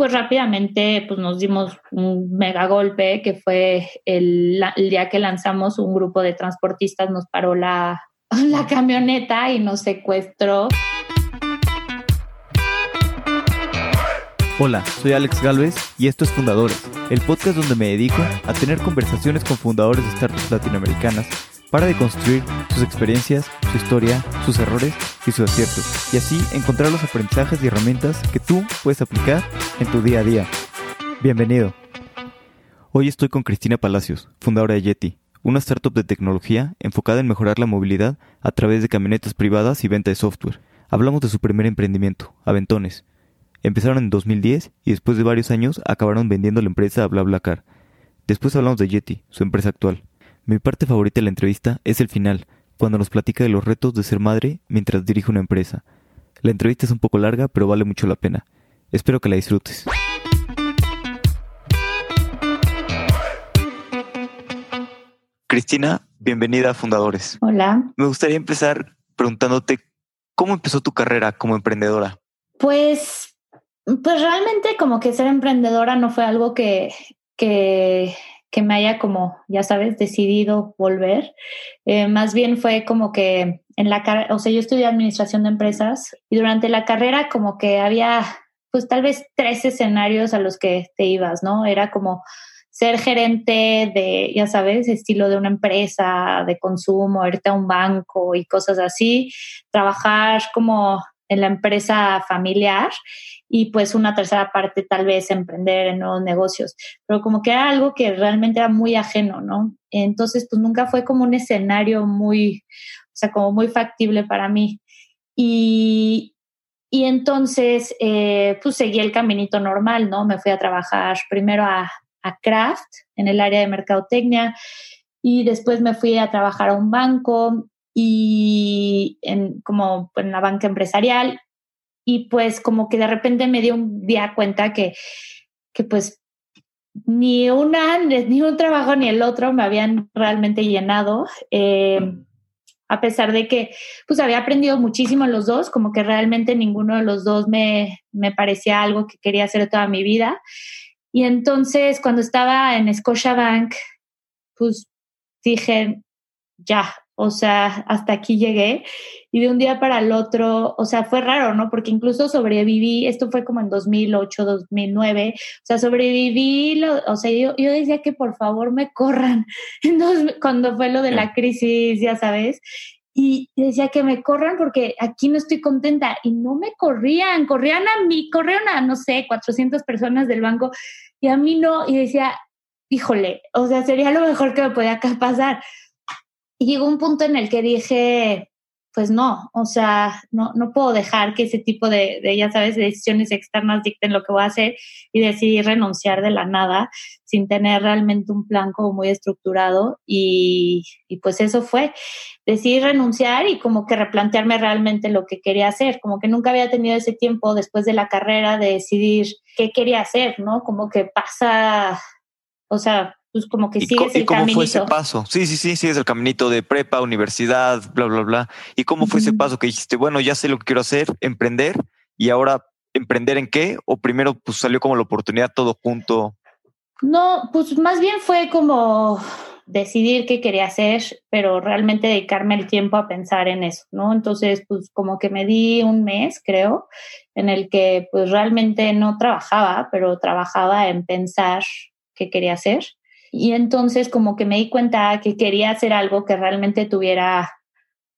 pues rápidamente pues nos dimos un mega golpe que fue el, día que lanzamos un grupo de transportistas nos paró la, la camioneta y nos secuestró. Hola, soy Alex Galvez y esto es Fundadores, el podcast donde me dedico a tener conversaciones con fundadores de startups latinoamericanas para deconstruir sus experiencias, su historia, sus errores y sus aciertos, y así encontrar los aprendizajes y herramientas que tú puedes aplicar en tu día a día. Bienvenido. Hoy estoy con Cristina Palacios, fundadora de Yeti, una startup de tecnología enfocada en mejorar la movilidad a través de camionetas privadas y venta de software. Hablamos de su primer emprendimiento, Aventones. Empezaron en 2010 y después de varios años acabaron vendiendo la empresa a BlaBlaCar. Después hablamos de Yeti, su empresa actual. Mi parte favorita de la entrevista es el final, cuando nos platica de los retos de ser madre mientras dirige una empresa. La entrevista es un poco larga, pero vale mucho la pena. Espero que la disfrutes. Cristina, bienvenida a Fundadores. Hola. Me gustaría empezar preguntándote cómo empezó tu carrera como emprendedora. Pues, pues realmente como que ser emprendedora no fue algo que, que, que me haya como, ya sabes, decidido volver. Eh, más bien fue como que en la carrera, o sea, yo estudié administración de empresas y durante la carrera como que había pues tal vez tres escenarios a los que te ibas, ¿no? Era como ser gerente de, ya sabes, estilo de una empresa de consumo, irte a un banco y cosas así, trabajar como en la empresa familiar y pues una tercera parte tal vez emprender en nuevos negocios, pero como que era algo que realmente era muy ajeno, ¿no? Entonces pues nunca fue como un escenario muy, o sea, como muy factible para mí. Y, y entonces, eh, pues seguí el caminito normal, ¿no? Me fui a trabajar primero a, a Kraft en el área de mercadotecnia y después me fui a trabajar a un banco y en, como en la banca empresarial y pues como que de repente me dio un día cuenta que, que pues ni una, ni un trabajo ni el otro me habían realmente llenado. Eh, a pesar de que pues había aprendido muchísimo en los dos, como que realmente ninguno de los dos me, me parecía algo que quería hacer toda mi vida. Y entonces cuando estaba en Scotiabank, pues dije, ya, o sea, hasta aquí llegué. Y de un día para el otro, o sea, fue raro, ¿no? Porque incluso sobreviví, esto fue como en 2008, 2009, o sea, sobreviví, o sea, yo, yo, decía que por favor me corran, Entonces, cuando fue lo de la crisis, ya sabes, y decía que me corran porque aquí no estoy contenta y no me corrían, corrían a mí, corrieron a, no sé, 400 personas del banco y a mí no, y decía, híjole, o sea, sería lo mejor que me podía pasar. Y llegó un punto en el que dije, pues no, o sea, no, no puedo dejar que ese tipo de, ya sabes, decisiones externas dicten lo que voy a hacer y decidí renunciar de la nada sin tener realmente un plan como muy estructurado y, y pues eso fue, decidí renunciar y como que replantearme realmente lo que quería hacer, como que nunca había tenido ese tiempo después de la carrera de decidir qué quería hacer, ¿no? Como que pasa, o sea, pues como que sigues ¿Y, el cómo caminito. fue ese paso? Sí, sí, sí, sigues el caminito de prepa, universidad, bla, bla, bla. ¿Y cómo fue uh -huh. ese paso que dijiste, bueno, ya sé lo que quiero hacer, emprender, y ahora emprender en qué? ¿O primero pues salió como la oportunidad todo junto? No, pues más bien fue como decidir qué quería hacer, pero realmente dedicarme el tiempo a pensar en eso, ¿no? Entonces, pues como que me di un mes, creo, en el que pues realmente no trabajaba, pero trabajaba en pensar qué quería hacer. Y entonces como que me di cuenta que quería hacer algo que realmente tuviera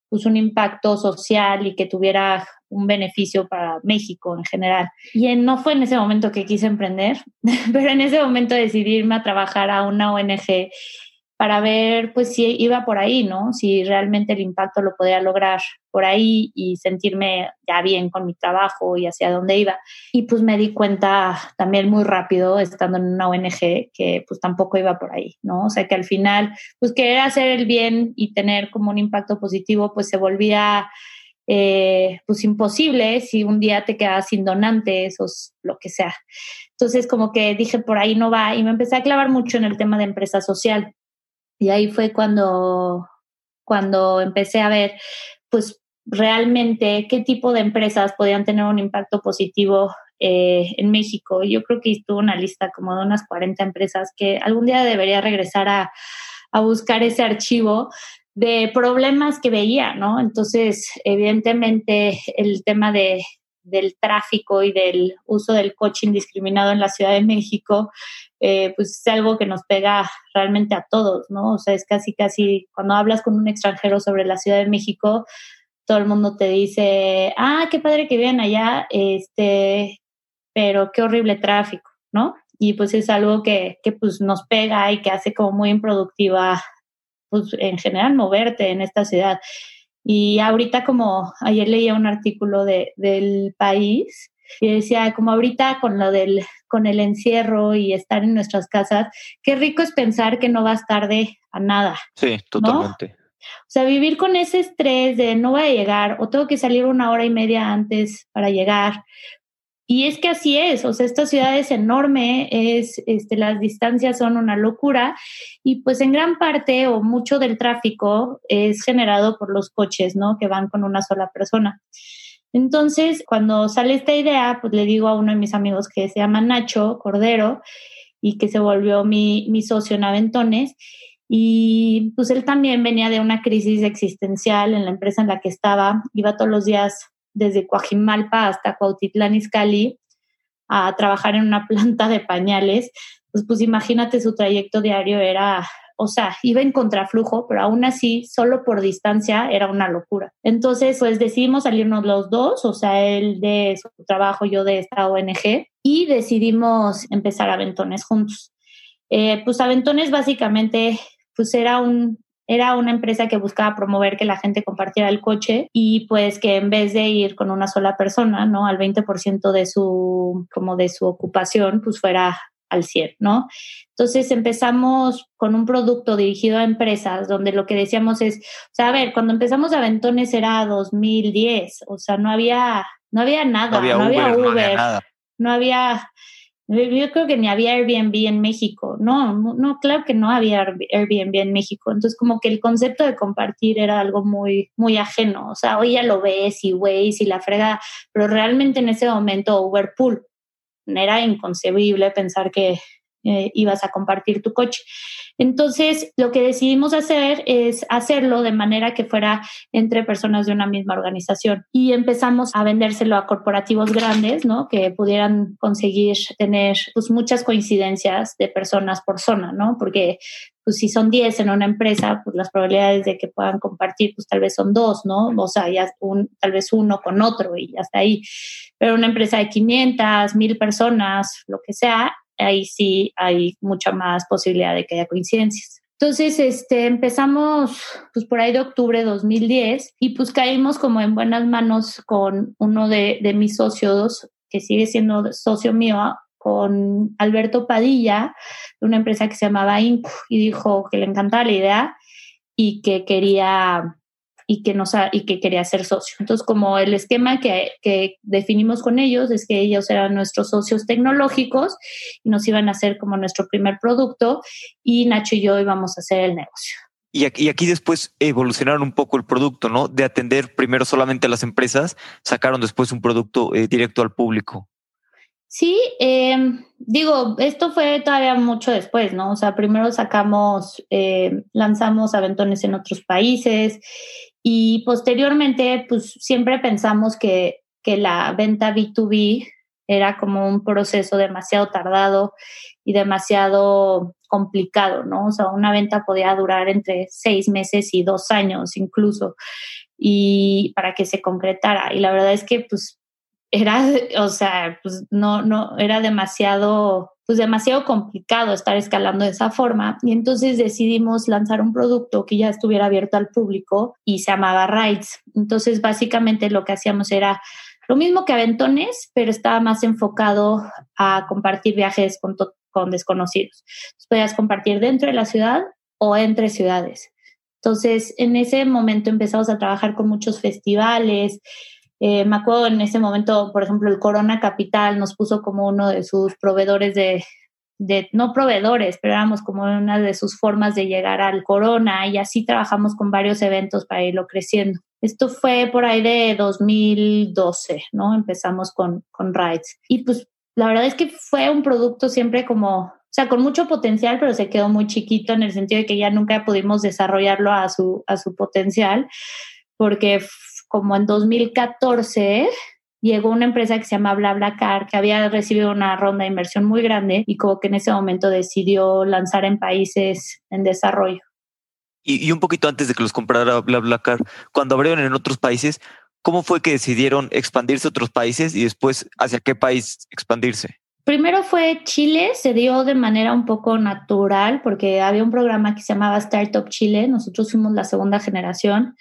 pues, un impacto social y que tuviera un beneficio para México en general. Y no fue en ese momento que quise emprender, pero en ese momento decidí irme a trabajar a una ONG para ver pues si iba por ahí, ¿no? Si realmente el impacto lo podía lograr por ahí y sentirme ya bien con mi trabajo y hacia dónde iba. Y pues me di cuenta también muy rápido, estando en una ONG, que pues tampoco iba por ahí, ¿no? O sea que al final, pues querer hacer el bien y tener como un impacto positivo, pues se volvía eh, pues imposible si un día te quedas sin donantes o lo que sea. Entonces como que dije por ahí no va y me empecé a clavar mucho en el tema de empresa social. Y ahí fue cuando, cuando empecé a ver, pues realmente qué tipo de empresas podían tener un impacto positivo eh, en México. Yo creo que estuvo una lista como de unas 40 empresas que algún día debería regresar a, a buscar ese archivo de problemas que veía, ¿no? Entonces, evidentemente, el tema de, del tráfico y del uso del coche indiscriminado en la Ciudad de México, eh, pues es algo que nos pega realmente a todos, ¿no? O sea, es casi, casi, cuando hablas con un extranjero sobre la Ciudad de México, todo el mundo te dice, ah, qué padre que viven allá, este, pero qué horrible tráfico, ¿no? Y pues es algo que, que pues nos pega y que hace como muy improductiva, pues en general moverte en esta ciudad. Y ahorita como ayer leía un artículo de, del país y decía como ahorita con lo del con el encierro y estar en nuestras casas, qué rico es pensar que no vas tarde a nada. Sí, totalmente. O sea, vivir con ese estrés de no voy a llegar o tengo que salir una hora y media antes para llegar y es que así es, o sea, esta ciudad es enorme, es, este, las distancias son una locura y pues en gran parte o mucho del tráfico es generado por los coches, ¿no? Que van con una sola persona. Entonces, cuando sale esta idea, pues le digo a uno de mis amigos que se llama Nacho Cordero y que se volvió mi, mi socio en Aventones. Y pues él también venía de una crisis existencial en la empresa en la que estaba, iba todos los días desde Coajimalpa hasta Cuautitlán Izcalli a trabajar en una planta de pañales, pues, pues imagínate su trayecto diario era, o sea, iba en contraflujo, pero aún así, solo por distancia era una locura. Entonces, pues decidimos salirnos los dos, o sea, él de su trabajo, yo de esta ONG, y decidimos empezar Aventones juntos. Eh, pues Aventones básicamente, pues era un, era una empresa que buscaba promover que la gente compartiera el coche y pues que en vez de ir con una sola persona, ¿no? Al 20% de su, como de su ocupación, pues fuera al 100, ¿no? Entonces empezamos con un producto dirigido a empresas donde lo que decíamos es, o sea, a ver, cuando empezamos Aventones era 2010, o sea, no había, no había nada, no había Uber, no había, nada. no había yo creo que ni había Airbnb en México. No, no, claro que no había Airbnb en México. Entonces, como que el concepto de compartir era algo muy, muy ajeno. O sea, hoy ya lo ves y Waze y la frega, pero realmente en ese momento Uberpool era inconcebible pensar que eh, ibas a compartir tu coche. Entonces, lo que decidimos hacer es hacerlo de manera que fuera entre personas de una misma organización y empezamos a vendérselo a corporativos grandes, ¿no? Que pudieran conseguir tener pues muchas coincidencias de personas por zona, ¿no? Porque pues si son 10 en una empresa, pues las probabilidades de que puedan compartir, pues tal vez son dos, ¿no? O sea, ya un, tal vez uno con otro y hasta ahí. Pero una empresa de 500, 1000 personas, lo que sea, ahí sí hay mucha más posibilidad de que haya coincidencias. Entonces, este, empezamos pues por ahí de octubre de 2010 y pues caímos como en buenas manos con uno de, de mis socios, que sigue siendo socio mío, con Alberto Padilla, de una empresa que se llamaba Inc. y dijo que le encantaba la idea y que quería y que, nos y que quería ser socio. Entonces, como el esquema que, que, definimos con ellos es que ellos eran nuestros socios tecnológicos y nos iban a hacer como nuestro primer producto y Nacho y yo íbamos a hacer el negocio. Y aquí, y aquí, después evolucionaron un poco el producto, ¿no? De atender primero solamente a las empresas, sacaron después un producto eh, directo al público. Sí, eh, digo, esto fue todavía mucho después, ¿no? O sea, primero sacamos, eh, lanzamos aventones en otros países y posteriormente, pues siempre pensamos que, que la venta B2B era como un proceso demasiado tardado y demasiado complicado, ¿no? O sea, una venta podía durar entre seis meses y dos años incluso, y para que se concretara. Y la verdad es que, pues, era, o sea, pues no, no, era demasiado, pues demasiado complicado estar escalando de esa forma. Y entonces decidimos lanzar un producto que ya estuviera abierto al público y se llamaba Rides. Entonces, básicamente lo que hacíamos era lo mismo que Aventones, pero estaba más enfocado a compartir viajes con, con desconocidos. Podías compartir dentro de la ciudad o entre ciudades. Entonces, en ese momento empezamos a trabajar con muchos festivales, eh, me acuerdo en ese momento, por ejemplo, el Corona Capital nos puso como uno de sus proveedores de, de, no proveedores, pero éramos como una de sus formas de llegar al corona y así trabajamos con varios eventos para irlo creciendo. Esto fue por ahí de 2012, ¿no? Empezamos con, con Rides. Y pues la verdad es que fue un producto siempre como, o sea, con mucho potencial, pero se quedó muy chiquito en el sentido de que ya nunca pudimos desarrollarlo a su, a su potencial, porque como en 2014 llegó una empresa que se llama BlaBlaCar, que había recibido una ronda de inversión muy grande y como que en ese momento decidió lanzar en países en desarrollo. Y, y un poquito antes de que los comprara BlaBlaCar, cuando abrieron en otros países, ¿cómo fue que decidieron expandirse a otros países y después hacia qué país expandirse? Primero fue Chile, se dio de manera un poco natural porque había un programa que se llamaba Startup Chile, nosotros fuimos la segunda generación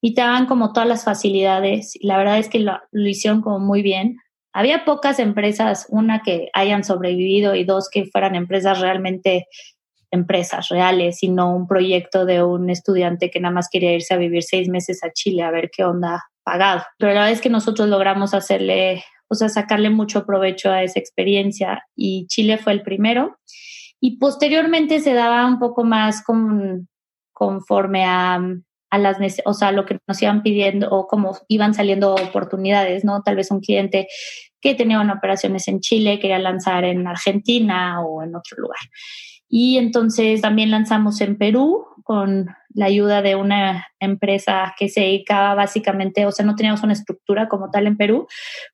y te daban como todas las facilidades y la verdad es que lo, hicieron como muy bien. Había pocas empresas, una que hayan sobrevivido y dos que fueran empresas realmente empresas reales y no un proyecto de un estudiante que nada más quería irse a vivir seis meses a Chile a ver qué onda pagado. Pero la verdad es que nosotros logramos hacerle, o sea, sacarle mucho provecho a esa experiencia y Chile fue el primero. Y posteriormente se daba un poco más con, conforme a las, o sea, lo que nos iban pidiendo o cómo iban saliendo oportunidades, ¿no? Tal vez un cliente que tenía operaciones en Chile quería lanzar en Argentina o en otro lugar. Y entonces también lanzamos en Perú con la ayuda de una empresa que se dedicaba básicamente, o sea, no teníamos una estructura como tal en Perú,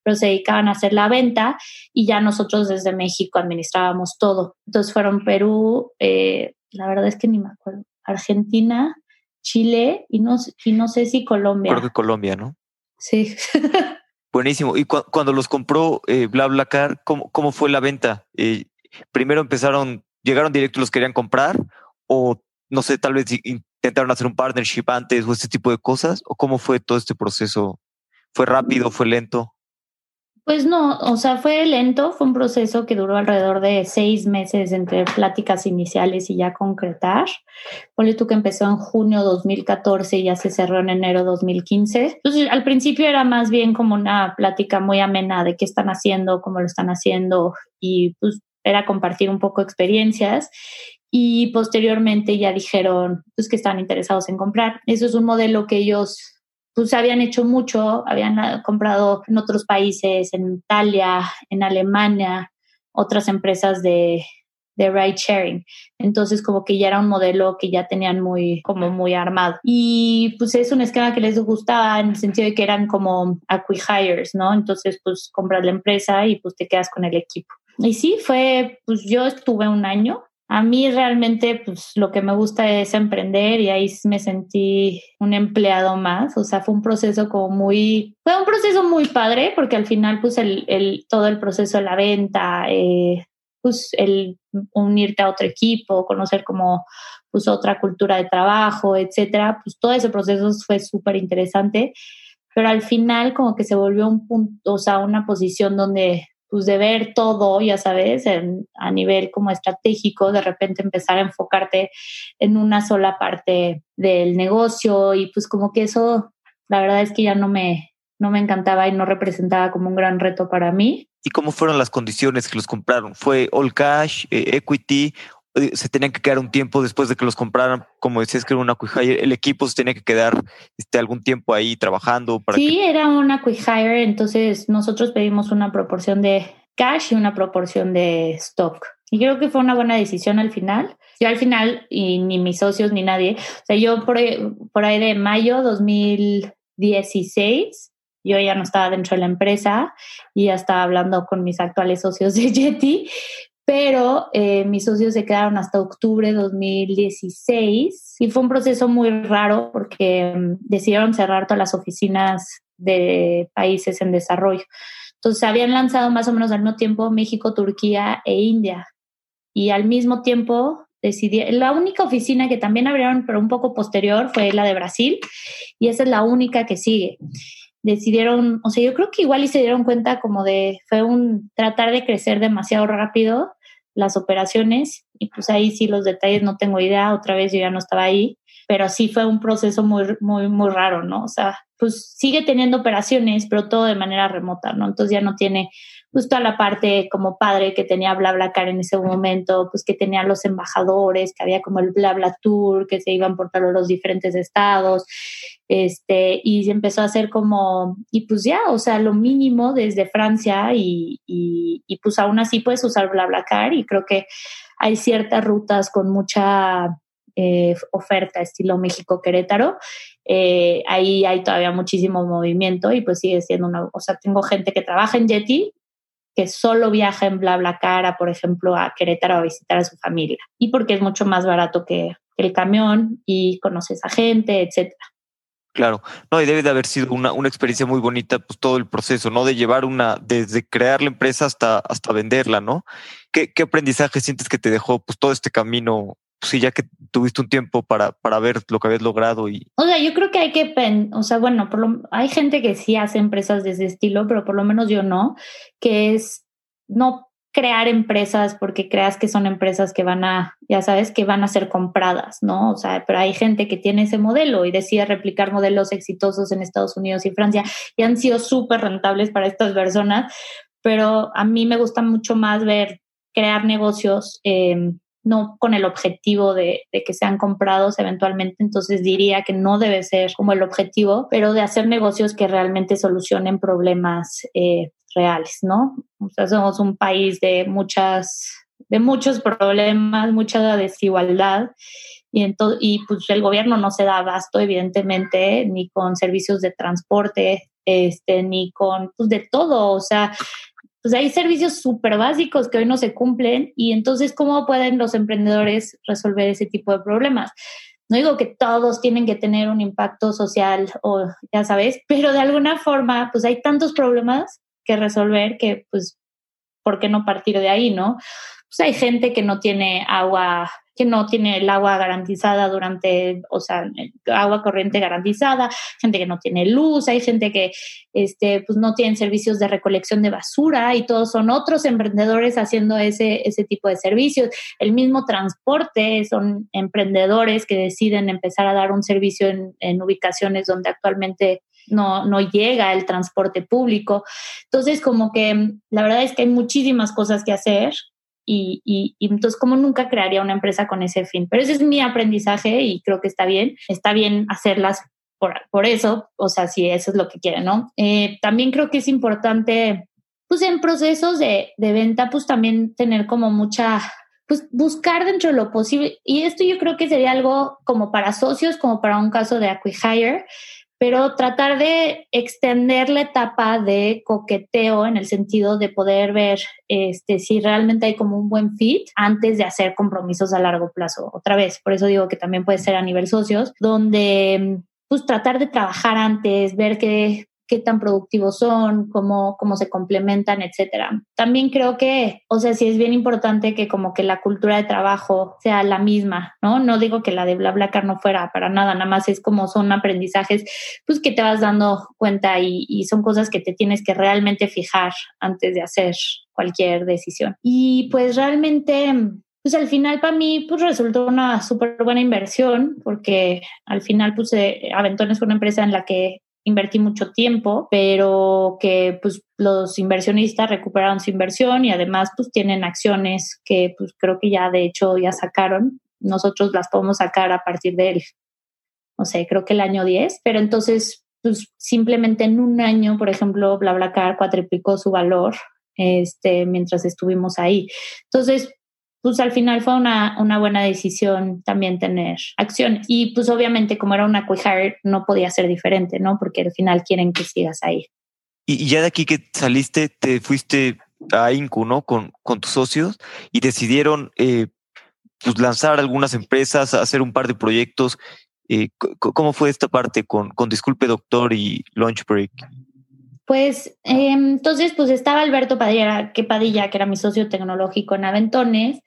pero se dedicaban a hacer la venta y ya nosotros desde México administrábamos todo. Entonces fueron Perú, eh, la verdad es que ni me acuerdo, Argentina, Chile y no, y no sé si Colombia. Creo que Colombia, ¿no? Sí. Buenísimo. Y cuando los compró eh, BlaBlaCar, ¿cómo, ¿cómo fue la venta? Eh, primero empezaron, llegaron directo y los querían comprar o no sé, tal vez intentaron hacer un partnership antes o este tipo de cosas o cómo fue todo este proceso? ¿Fue rápido? ¿Fue lento? Pues no, o sea, fue lento, fue un proceso que duró alrededor de seis meses entre pláticas iniciales y ya concretar. Ponle tú que empezó en junio 2014 y ya se cerró en enero 2015. Entonces, al principio era más bien como una plática muy amena de qué están haciendo, cómo lo están haciendo y pues era compartir un poco experiencias y posteriormente ya dijeron pues que están interesados en comprar. Eso es un modelo que ellos pues habían hecho mucho, habían ah, comprado en otros países, en Italia, en Alemania, otras empresas de, de ride sharing. Entonces como que ya era un modelo que ya tenían muy como muy armado. Y pues es un esquema que les gustaba en el sentido de que eran como acquihires, ¿no? Entonces pues compras la empresa y pues te quedas con el equipo. Y sí, fue, pues yo estuve un año a mí realmente, pues lo que me gusta es emprender y ahí me sentí un empleado más. O sea, fue un proceso como muy, fue un proceso muy padre porque al final, pues el, el todo el proceso de la venta, eh, pues el unirte a otro equipo, conocer como pues otra cultura de trabajo, etcétera, pues todo ese proceso fue súper interesante. Pero al final como que se volvió un punto, o sea, una posición donde pues de ver todo, ya sabes, a nivel como estratégico, de repente empezar a enfocarte en una sola parte del negocio y pues como que eso, la verdad es que ya no me, no me encantaba y no representaba como un gran reto para mí. ¿Y cómo fueron las condiciones que los compraron? ¿Fue all cash, eh, equity se tenían que quedar un tiempo después de que los compraran, como decías que era una acquihire, el equipo se tenía que quedar este, algún tiempo ahí trabajando. Para sí, era una acquihire, entonces nosotros pedimos una proporción de cash y una proporción de stock. Y creo que fue una buena decisión al final. Yo al final, y ni mis socios ni nadie, o sea, yo por, por ahí de mayo 2016, yo ya no estaba dentro de la empresa y ya estaba hablando con mis actuales socios de Yeti, pero eh, mis socios se quedaron hasta octubre de 2016 y fue un proceso muy raro porque mm, decidieron cerrar todas las oficinas de países en desarrollo. Entonces habían lanzado más o menos al mismo tiempo México, Turquía e India. Y al mismo tiempo decidí, la única oficina que también abrieron, pero un poco posterior, fue la de Brasil. Y esa es la única que sigue decidieron, o sea, yo creo que igual y se dieron cuenta como de, fue un tratar de crecer demasiado rápido las operaciones y pues ahí sí los detalles no tengo idea, otra vez yo ya no estaba ahí, pero sí fue un proceso muy, muy, muy raro, ¿no? O sea, pues sigue teniendo operaciones, pero todo de manera remota, ¿no? Entonces ya no tiene pues toda la parte como padre que tenía BlaBlaCar en ese momento, pues que tenía los embajadores, que había como el BlaBla Tour, que se iban por todos los diferentes estados, este, y se empezó a hacer como, y pues ya, o sea, lo mínimo desde Francia y, y, pues aún así puedes usar BlaBlaCar y creo que hay ciertas rutas con mucha eh, oferta estilo México-Querétaro. Eh, ahí hay todavía muchísimo movimiento y pues sigue siendo una, o sea, tengo gente que trabaja en Yeti que solo viaja en BlaBlaCar, por ejemplo, a Querétaro a visitar a su familia. Y porque es mucho más barato que, el camión y conoces a gente, etcétera. Claro, no, y debe de haber sido una, una, experiencia muy bonita, pues todo el proceso, ¿no? De llevar una, desde crear la empresa hasta, hasta venderla, ¿no? ¿Qué, ¿Qué aprendizaje sientes que te dejó pues todo este camino sí, ya que tuviste un tiempo para, para ver lo que habías logrado y... O sea, yo creo que hay que, o sea, bueno, hay gente que sí hace empresas de ese estilo, pero por lo menos yo no, que es no crear empresas porque creas que son empresas que van a, ya sabes, que van a ser compradas, ¿no? O sea, pero hay gente que tiene ese modelo y decide replicar modelos exitosos en Estados Unidos y Francia y han sido súper rentables para estas personas, pero a mí me gusta mucho más ver crear negocios eh, no con el objetivo de, que sean comprados eventualmente, entonces diría que no debe ser como el objetivo, pero de hacer negocios que realmente solucionen problemas eh, reales, ¿no? O sea, somos un país de muchas, de muchos problemas, mucha desigualdad. Y, entonces, y pues el gobierno no se da abasto, evidentemente, ni con servicios de transporte, este, ni con, pues de todo. O sea, pues hay servicios súper básicos que hoy no se cumplen y entonces, ¿cómo pueden los emprendedores resolver ese tipo de problemas? No digo que todos tienen que tener un impacto social o ya sabes, pero de alguna forma, pues hay tantos problemas que resolver que, pues, ¿por qué no partir de ahí, no? Pues hay gente que no tiene agua que no tiene el agua garantizada durante, o sea, agua corriente garantizada, gente que no tiene luz, hay gente que este, pues no tiene servicios de recolección de basura y todos son otros emprendedores haciendo ese, ese tipo de servicios. El mismo transporte son emprendedores que deciden empezar a dar un servicio en, en ubicaciones donde actualmente no, no llega el transporte público. Entonces, como que la verdad es que hay muchísimas cosas que hacer y, entonces como nunca crearía una empresa con ese fin. Pero ese es mi aprendizaje y creo que está bien, está bien hacerlas por, por eso, o sea, si eso es lo que quieren, ¿no? Eh, también creo que es importante, pues en procesos de, de venta, pues también tener como mucha pues buscar dentro de lo posible. Y esto yo creo que sería algo como para socios, como para un caso de acquihire, pero tratar de extender la etapa de coqueteo en el sentido de poder ver este, si realmente hay como un buen fit antes de hacer compromisos a largo plazo. Otra vez, por eso digo que también puede ser a nivel socios, donde pues tratar de trabajar antes, ver que qué tan productivos son, cómo, cómo se complementan, etcétera. También creo que, o sea, sí es bien importante que como que la cultura de trabajo sea la misma, ¿no? No digo que la de BlaBlaCar no fuera para nada, nada más es como son aprendizajes, pues que te vas dando cuenta y, son cosas que te tienes que realmente fijar antes de hacer cualquier decisión. Y pues realmente pues al final para mí pues resultó una súper buena inversión porque al final pues eh, Aventones fue una empresa en la que invertí mucho tiempo, pero que pues los inversionistas recuperaron su inversión y además pues tienen acciones que pues creo que ya de hecho ya sacaron. Nosotros las podemos sacar a partir del, no sé, creo que el año 10, pero entonces pues simplemente en un año, por ejemplo, BlaBlaCar cuatriplicó su valor este, mientras estuvimos ahí. Entonces, pues al final fue una, una, buena decisión también tener acciones. Y pues obviamente como era una queer no podía ser diferente, ¿no? Porque al final quieren que sigas ahí. Y, ya de aquí que saliste, te fuiste a Incu, ¿no? Con, con tus socios y decidieron eh, pues lanzar algunas empresas, hacer un par de proyectos. Eh, ¿Cómo fue esta parte con, con Disculpe Doctor y Launch Break? Pues em, entonces, pues estaba Alberto Padilla, que Padilla, que era mi socio tecnológico en Aventones,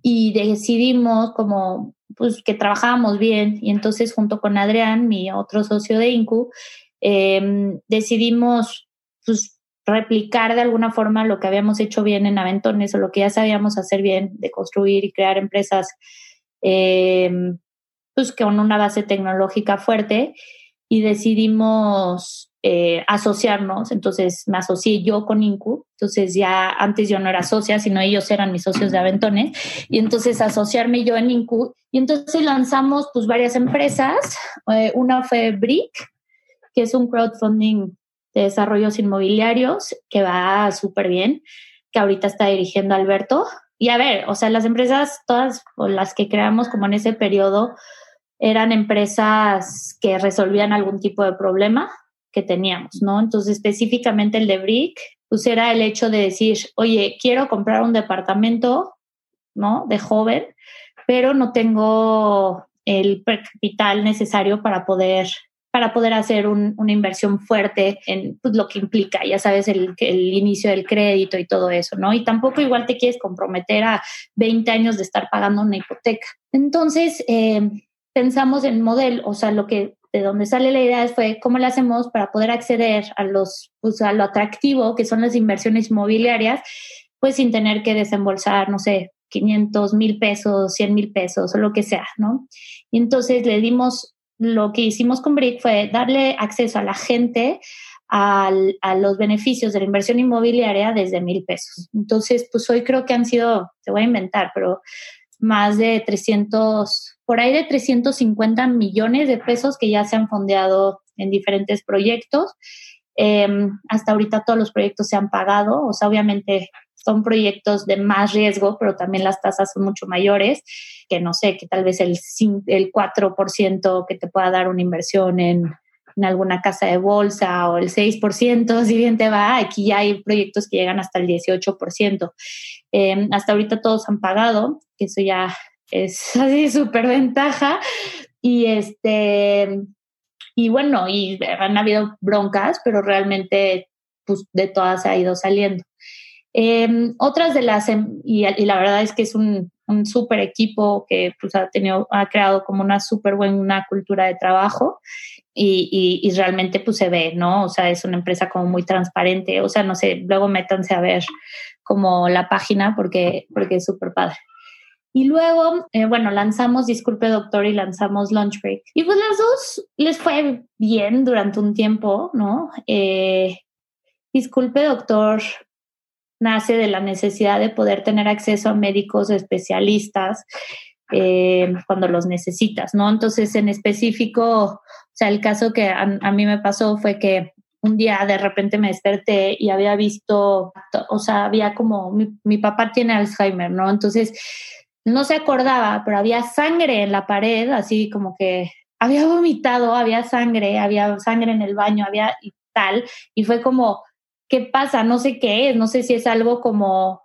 y decidimos como pues que trabajábamos bien, y entonces junto con Adrián, mi otro socio de Incu, em, decidimos pues replicar de alguna forma lo que habíamos hecho bien en Aventones o lo que ya sabíamos hacer bien de construir y crear empresas em, pues con una base tecnológica fuerte y decidimos eh, asociarnos, entonces me asocié yo con Incu, entonces ya antes yo no era socia, sino ellos eran mis socios de Aventones, y entonces asociarme yo en Incu, y entonces lanzamos pues varias empresas, eh, una fue Brick, que es un crowdfunding de desarrollos inmobiliarios que va súper bien, que ahorita está dirigiendo Alberto. Y a ver, o sea, las empresas, todas las que creamos como en ese periodo, eran empresas que resolvían algún tipo de problema que teníamos, ¿no? Entonces, específicamente el de Brick, pues era el hecho de decir, oye, quiero comprar un departamento, ¿no? De joven, pero no tengo el capital necesario para poder para poder hacer una inversión fuerte en pues, lo que implica, ya sabes, el, el, inicio del crédito y todo eso, ¿no? Y tampoco igual te quieres comprometer a 20 años de estar pagando una hipoteca. Entonces, eh, pensamos en modelo, o sea, lo que de donde sale la idea fue cómo lo hacemos para poder acceder a los, pues, a lo atractivo que son las inversiones inmobiliarias, pues sin tener que desembolsar, no sé, 500 mil pesos, 100 mil pesos o lo que sea, ¿no? Y entonces le dimos, lo que hicimos con Brick fue darle acceso a la gente a los beneficios de la inversión inmobiliaria desde mil pesos. Entonces, pues hoy creo que han sido, te voy a inventar, pero más de 300 por ahí de 350 millones de pesos que ya se han fondeado en diferentes proyectos. Em, hasta ahorita todos los proyectos se han pagado, o sea, obviamente son proyectos de más riesgo, pero también las tasas son mucho mayores, que no sé, que tal vez el, el 4% que te pueda dar una inversión en, en alguna casa de bolsa o el 6%, si bien te va, aquí ya hay proyectos que llegan hasta el 18%. Em, hasta ahorita todos han pagado, eso ya es así súper ventaja. Y este, y bueno, y han habido broncas, pero realmente pues, de todas se ha ido saliendo. Em, otras de las, em, y, la verdad es que es un, un súper equipo que pues, ha, tenido, ha creado como una súper buena cultura de trabajo y, y, realmente pues se ve, ¿no? O sea, es una empresa como muy transparente, o sea, no sé, luego métanse a ver como la página porque, porque es súper padre. Y luego, eh, bueno, lanzamos Disculpe Doctor y lanzamos Lunch Break. Y pues las dos les fue bien durante un tiempo, ¿no? Eh, Disculpe Doctor nace de la necesidad de poder tener acceso a médicos especialistas eh, cuando los necesitas, ¿no? Entonces, en específico, o sea, el caso que a, mí me pasó fue que un día de repente me desperté y había visto, o sea, había como, mi, mi papá tiene Alzheimer, ¿no? Entonces, no se acordaba, pero había sangre en la pared, así como que había vomitado, había sangre, había sangre en el baño, había y tal, y fue como, ¿qué pasa? No sé qué es, no sé si es algo como,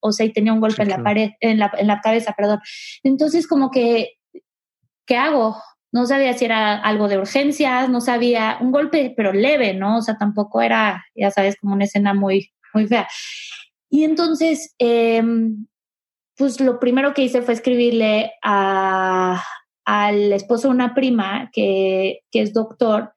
o sea, y tenía un golpe en la pared, en la, en la cabeza, perdón. Entonces, como que, ¿qué hago? No sabía si era algo de urgencias, no sabía, un golpe, pero leve, ¿no? O sea, tampoco era, ya sabes, como una escena muy, muy fea. Y entonces, eh, pues lo primero que hice fue escribirle a, al esposo de una prima que, que, es doctor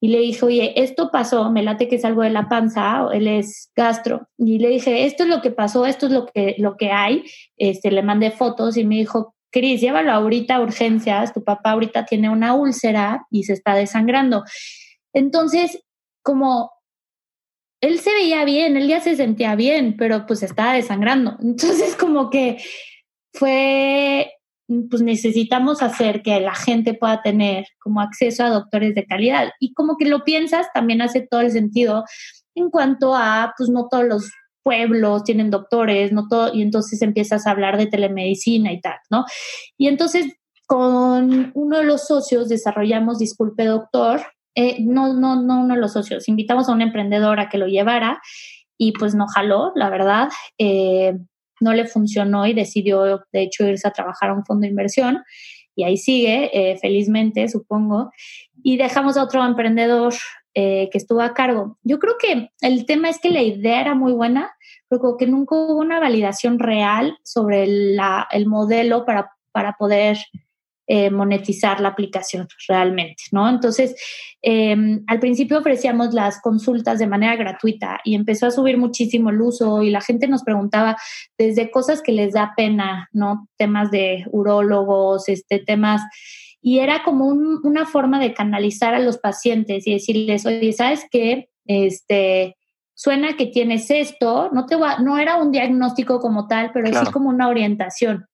y le dije, oye, esto pasó, me late que es algo de la panza, él es gastro. Y le dije, esto es lo que pasó, esto es lo que, lo que hay. Este, le mandé fotos y me dijo, Cris, llévalo ahorita a urgencias, tu papá ahorita tiene una úlcera y se está desangrando. Entonces, como él se veía bien, él ya se sentía bien, pero pues estaba desangrando. Entonces como que fue, pues necesitamos hacer que la gente pueda tener como acceso a doctores de calidad. Y como que lo piensas, también hace todo el sentido en cuanto a, pues no todos los pueblos tienen doctores, no todo, y entonces empiezas a hablar de telemedicina y tal, ¿no? Y entonces con uno de los socios desarrollamos Disculpe Doctor, eh, no, no, no uno de los socios, invitamos a un emprendedor a que lo llevara y pues no jaló, la verdad, eh, no le funcionó y decidió de hecho irse a trabajar a un fondo de inversión y ahí sigue, eh, felizmente, supongo, y dejamos a otro emprendedor que estuvo a cargo. Yo creo que el tema es que la idea era muy buena, pero que nunca hubo una validación real sobre el modelo para, para poder eh, monetizar la aplicación realmente, ¿no? Entonces, em, al principio ofrecíamos las consultas de manera gratuita y empezó a subir muchísimo el uso y la gente nos preguntaba desde cosas que les da pena, ¿no? Temas de urólogos, este, temas y era como una forma de canalizar a los pacientes y decirles, oye, ¿sabes qué? Este, suena que tienes esto, no, te va, no era un diagnóstico como tal, pero sí como una orientación.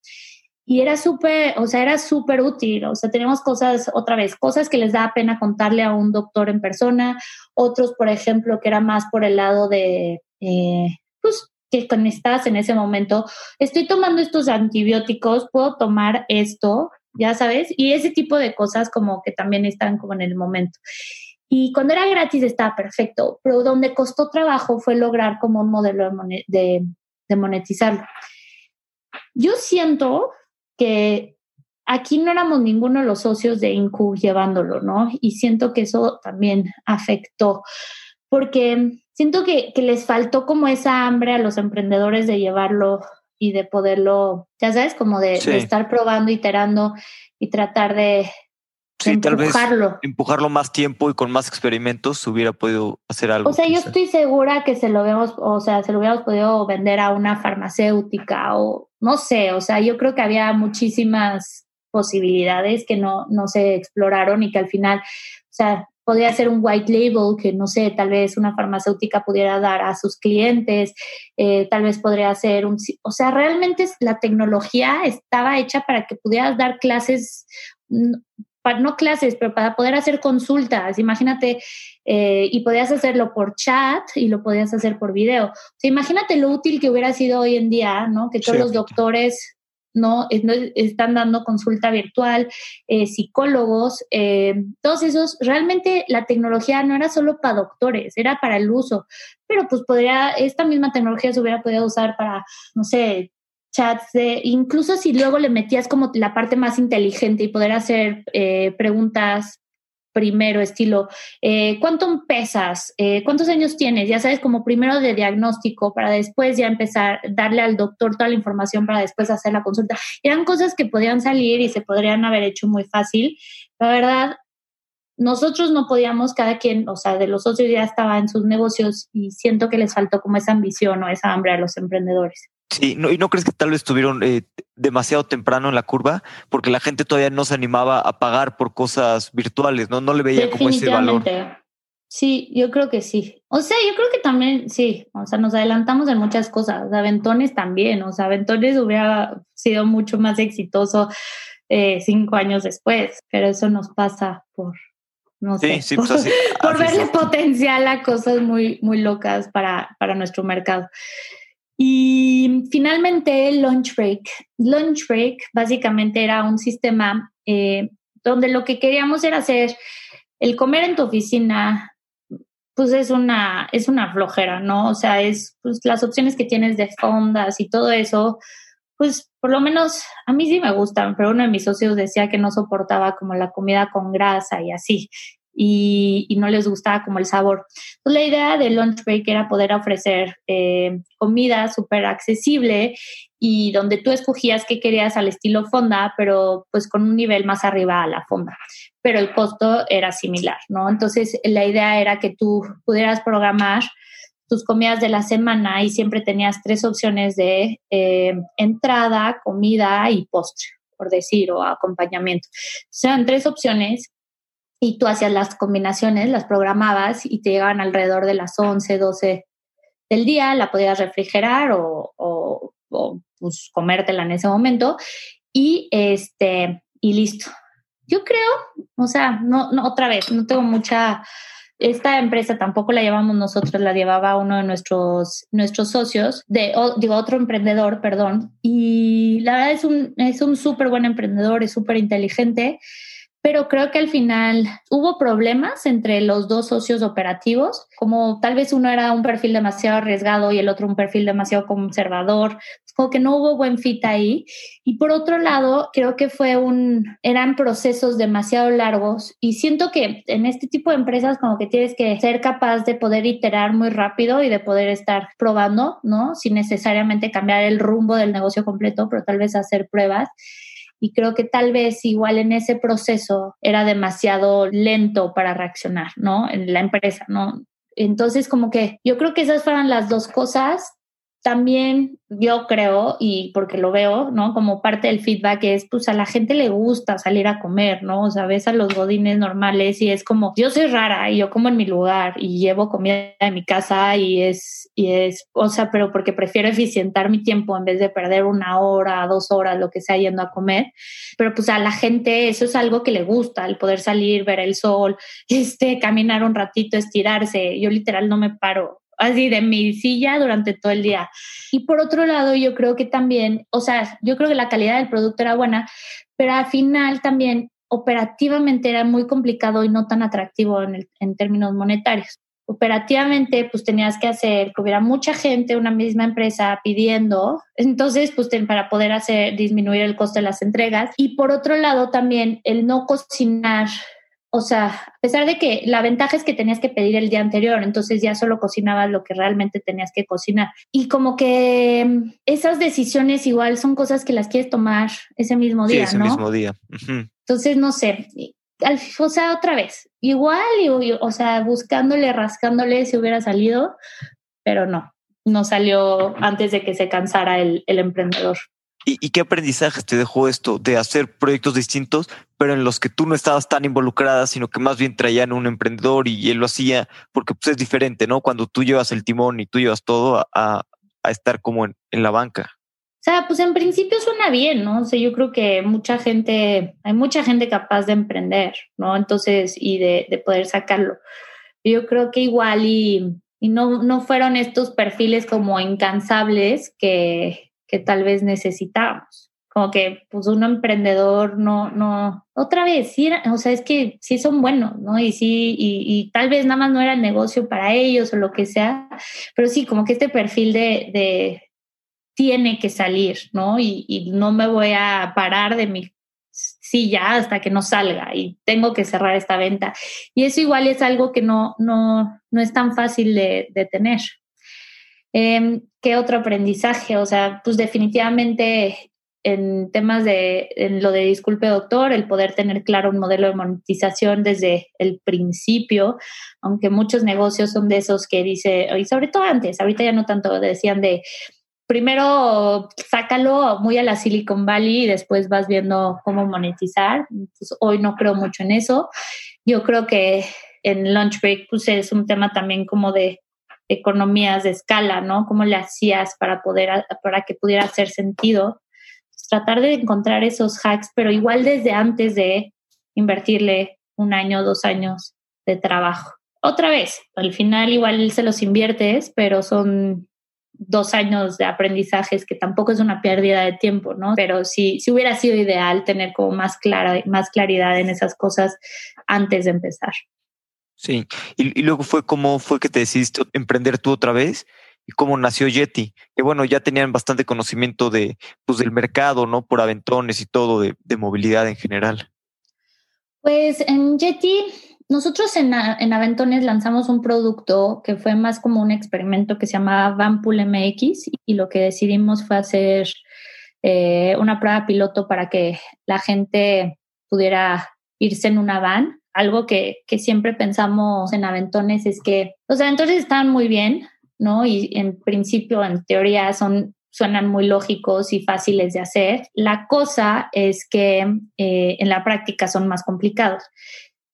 Y era súper, o sea, era súper útil. O sea, tenemos cosas, otra vez, cosas que les da pena contarle a un doctor en persona, otros, por ejemplo, que era más por el lado de, eh, pues, que estás en ese momento, estoy tomando estos antibióticos, puedo tomar esto, ya sabes, y ese tipo de cosas como que también están como en el momento. Y cuando era gratis estaba perfecto, pero donde costó trabajo fue lograr como un modelo de, monetizarlo. Yo siento que aquí no éramos ninguno de los socios de Incu llevándolo, ¿no? Y siento que eso también afectó, porque siento que, les faltó como esa hambre a los emprendedores de llevarlo y de poderlo, ya sabes, como de estar probando, iterando y tratar de, Sí, tal vez empujarlo más tiempo y con más experimentos hubiera podido hacer algo. O sea, yo estoy segura que se lo vemos, o sea, se lo hubiéramos podido vender a una farmacéutica o no sé, o sea, yo creo que había muchísimas posibilidades que no, no se exploraron y que al final, o sea, podría ser un white label que no sé, tal vez una farmacéutica pudiera dar a sus clientes, eh, tal vez podría ser un, o sea, realmente la tecnología estaba hecha para que pudieras dar clases no clases, pero para poder hacer consultas, imagínate, eh, y podías hacerlo por chat y lo podías hacer por video. O sea, imagínate lo útil que hubiera sido hoy en día, ¿no? Que todos los doctores no, están dando consulta virtual, eh, psicólogos, eh, todos esos, realmente la tecnología no era solo para doctores, era para el uso, pero pues podría, esta misma tecnología se hubiera podido usar para, no sé, chats, de, incluso si luego le metías como la parte más inteligente y poder hacer eh, preguntas primero, estilo, eh, ¿cuánto pesas? Eh, ¿Cuántos años tienes? Ya sabes, como primero de diagnóstico para después ya empezar, darle al doctor toda la información para después hacer la consulta. Eran cosas que podían salir y se podrían haber hecho muy fácil. La verdad, nosotros no podíamos, cada quien, o sea, de los socios ya estaba en sus negocios y siento que les faltó como esa ambición o esa hambre a los emprendedores. Sí, no, ¿y no crees que tal vez estuvieron eh, demasiado temprano en la curva? Porque la gente todavía no se animaba a pagar por cosas virtuales, ¿no? No le veía como ese valor. Sí, yo creo que sí. O sea, yo creo que también, sí, o sea, nos adelantamos en muchas cosas. Aventones también, o sea, Aventones hubiera sido mucho más exitoso eh, cinco años después, pero eso nos pasa por, no sé, pues por, verle potencial a cosas muy, muy locas para, para nuestro mercado. Y finalmente, Lunch Break. Lunch Break básicamente era un sistema eh, donde lo que queríamos era hacer el comer en tu oficina, pues es una, es una flojera, ¿no? O sea, es pues, las opciones que tienes de fondas y todo eso, pues por lo menos a mí sí me gustan, pero uno de mis socios decía que no soportaba como la comida con grasa y así y, no les gustaba como el sabor. Entonces, la idea de Lunch Break era poder ofrecer eh, comida súper accesible y donde tú escogías qué querías al estilo fonda, pero pues con un nivel más arriba a la fonda. Pero el costo era similar, ¿no? Entonces, la idea era que tú pudieras programar tus comidas de la semana y siempre tenías tres opciones de eh, entrada, comida y postre, por decir, o acompañamiento. Sean tres opciones y tú hacías las combinaciones, las programabas y te llegaban alrededor de las 11, 12 del día, la podías refrigerar o, o, pues comértela en ese momento y este y listo. Yo creo, o sea, no, no otra vez, no tengo mucha esta empresa tampoco la llevamos nosotros, la llevaba uno de nuestros, nuestros socios, de, digo, otro emprendedor, perdón. Y la verdad es un, es un súper buen emprendedor, es súper inteligente pero creo que al final hubo problemas entre los dos socios operativos, como tal vez uno era un perfil demasiado arriesgado y el otro un perfil demasiado conservador, como que no hubo buen fit ahí. Y por otro lado, creo que fue un, eran procesos demasiado largos y siento que en este tipo de empresas como que tienes que ser capaz de poder iterar muy rápido y de poder estar probando, ¿no? Sin necesariamente cambiar el rumbo del negocio completo, pero tal vez hacer pruebas. Y creo que tal vez igual en ese proceso era demasiado lento para reaccionar, ¿no? En la empresa, ¿no? Entonces, como que yo creo que esas fueron las dos cosas también yo creo, y porque lo veo, ¿no? Como parte del feedback es, pues a la gente le gusta salir a comer, ¿no? O sea, ves a los godines normales y es como, yo soy rara y yo como en mi lugar y llevo comida en mi casa y es, y es, o sea, pero porque prefiero eficientar mi tiempo en vez de perder una hora, dos horas, lo que sea yendo a comer. Pero pues a la gente eso es algo que le gusta, el poder salir, ver el sol, este, caminar un ratito, estirarse. Yo literal no me paro así de mi silla durante todo el día. Y por otro lado, yo creo que también, o sea, yo creo que la calidad del producto era buena, pero al final también operativamente era muy complicado y no tan atractivo en, en términos monetarios. Operativamente, pues tenías que hacer que hubiera mucha gente, una misma empresa pidiendo, entonces, pues para poder hacer disminuir el costo de las entregas. Y por otro lado, también el no cocinar o sea, a pesar de que la ventaja es que tenías que pedir el día anterior, entonces ya solo cocinabas lo que realmente tenías que cocinar. Y como que mm, esas decisiones igual son cosas que las quieres tomar ese mismo día, sí, ese mismo día. Entonces, no sé, o sea, otra vez, igual, o sea, buscándole, rascándole si hubiera salido, pero no, no salió antes de que se cansara el, el emprendedor. ¿Y, qué aprendizajes te dejó esto de hacer proyectos distintos, pero en los que tú no estabas tan involucrada, sino que más bien traían un emprendedor y él lo hacía? Porque pues, es diferente, ¿no? Cuando tú llevas el timón y tú llevas todo a, estar como en, la banca. O sea, pues en principio suena bien, ¿no? O yo creo que mucha gente, hay mucha gente capaz de emprender, ¿no? Entonces, y de, de poder sacarlo. Yo creo que igual y, y no, no fueron estos perfiles como incansables que, que tal vez necesitamos. Como que pues un emprendedor no, no, otra vez, o sea, es que sí son buenos, ¿no? Y sí, y, tal vez nada más no era el negocio para ellos o lo que sea, pero sí, como que este perfil de, de tiene que salir, ¿no? Y, y no me voy a parar de mi silla hasta que no salga y tengo que cerrar esta venta. Y eso igual es algo que no, no, no es tan fácil de, de tener. Eh, ¿Qué otro aprendizaje? O sea, pues definitivamente en temas de en lo de disculpe doctor, el poder tener claro un modelo de monetización desde el principio, aunque muchos negocios son de esos que dice, y sobre todo antes, ahorita ya no tanto, decían de primero sácalo muy a la Silicon Valley y después vas viendo cómo monetizar. Pues hoy no creo mucho en eso. Yo creo que en Lunch Break pues es un tema también como de economías de escala, ¿no? ¿Cómo le hacías para poder, para que pudiera hacer sentido? Pues, tratar de encontrar esos hacks, pero igual desde antes de invertirle un año, dos años de trabajo. Otra vez, al final igual se los inviertes, pero son dos años de aprendizajes que tampoco es una pérdida de tiempo, ¿no? Pero sí, sí hubiera sido ideal tener como más clara, más claridad en esas cosas antes de empezar. Sí, y, luego fue cómo fue que te decidiste emprender tú otra vez y cómo nació Yeti, que bueno, ya tenían bastante conocimiento de, pues, del mercado, ¿no? Por aventones y todo, de, movilidad en general. Pues en Yeti, nosotros en, en, Aventones lanzamos un producto que fue más como un experimento que se llamaba Vanpool MX y lo que decidimos fue hacer eh, una prueba piloto para que la gente pudiera irse en una van algo que, que siempre pensamos en Aventones es que los Aventones están muy bien, ¿no? Y en principio, en teoría, son suenan muy lógicos y fáciles de hacer. La cosa es que eh, en la práctica son más complicados.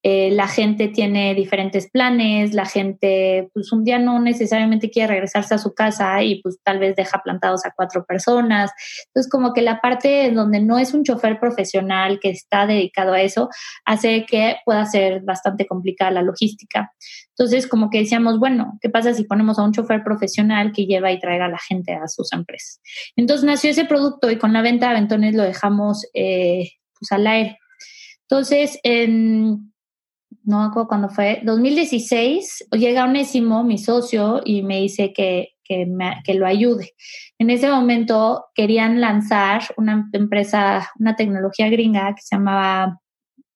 Eh, la gente tiene diferentes planes, la gente pues un día no necesariamente quiere regresarse a su casa y pues tal vez deja plantados a cuatro personas. Entonces como que la parte donde no es un chofer profesional que está dedicado a eso hace que pueda ser bastante complicada la logística. Entonces como que decíamos, bueno, ¿qué pasa si ponemos a un chofer profesional que lleva y traiga a la gente a sus empresas? Entonces nació ese producto y con la venta de aventones lo dejamos eh, pues al aire. Entonces, en no me acuerdo fue, 2016, llega Onésimo, mi socio, y me dice que, que, me, que lo ayude. En ese momento querían lanzar una empresa, una tecnología gringa que se llamaba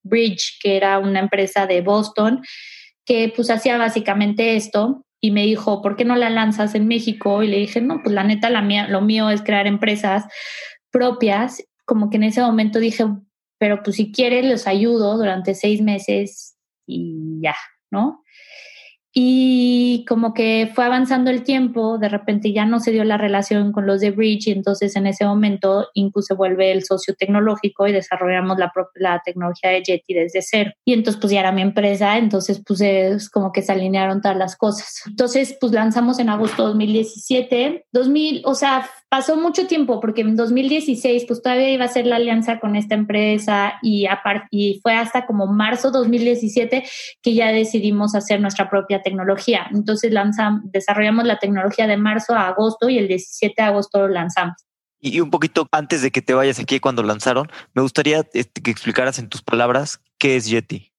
Bridge, que era una empresa de Boston, que pues hacía básicamente esto y me dijo, ¿por qué no la lanzas en México? Y le dije, no, pues la neta, la mía, lo mío es crear empresas propias como que en ese momento dije, pero pues si quieren los ayudo durante seis meses y ya, ¿no? Y como que fue avanzando el tiempo, de repente ya no se dio la relación con los de Bridge y entonces en ese momento incluso se vuelve el socio tecnológico y desarrollamos la, la tecnología de Jetty desde cero. Y entonces pues ya era mi empresa, entonces pues es como que se alinearon todas las cosas. Entonces pues lanzamos en agosto 2017, 2000, o sea, pasó mucho tiempo porque en 2016 pues todavía iba a ser la alianza con esta empresa y, y fue hasta como marzo 2017 que ya decidimos hacer nuestra propia tecnología. Entonces lanzamos, desarrollamos la tecnología de marzo a agosto y el 17 de agosto lo lanzamos. Y un poquito antes de que te vayas aquí cuando lanzaron, me gustaría este, que explicaras en tus palabras qué es Yeti.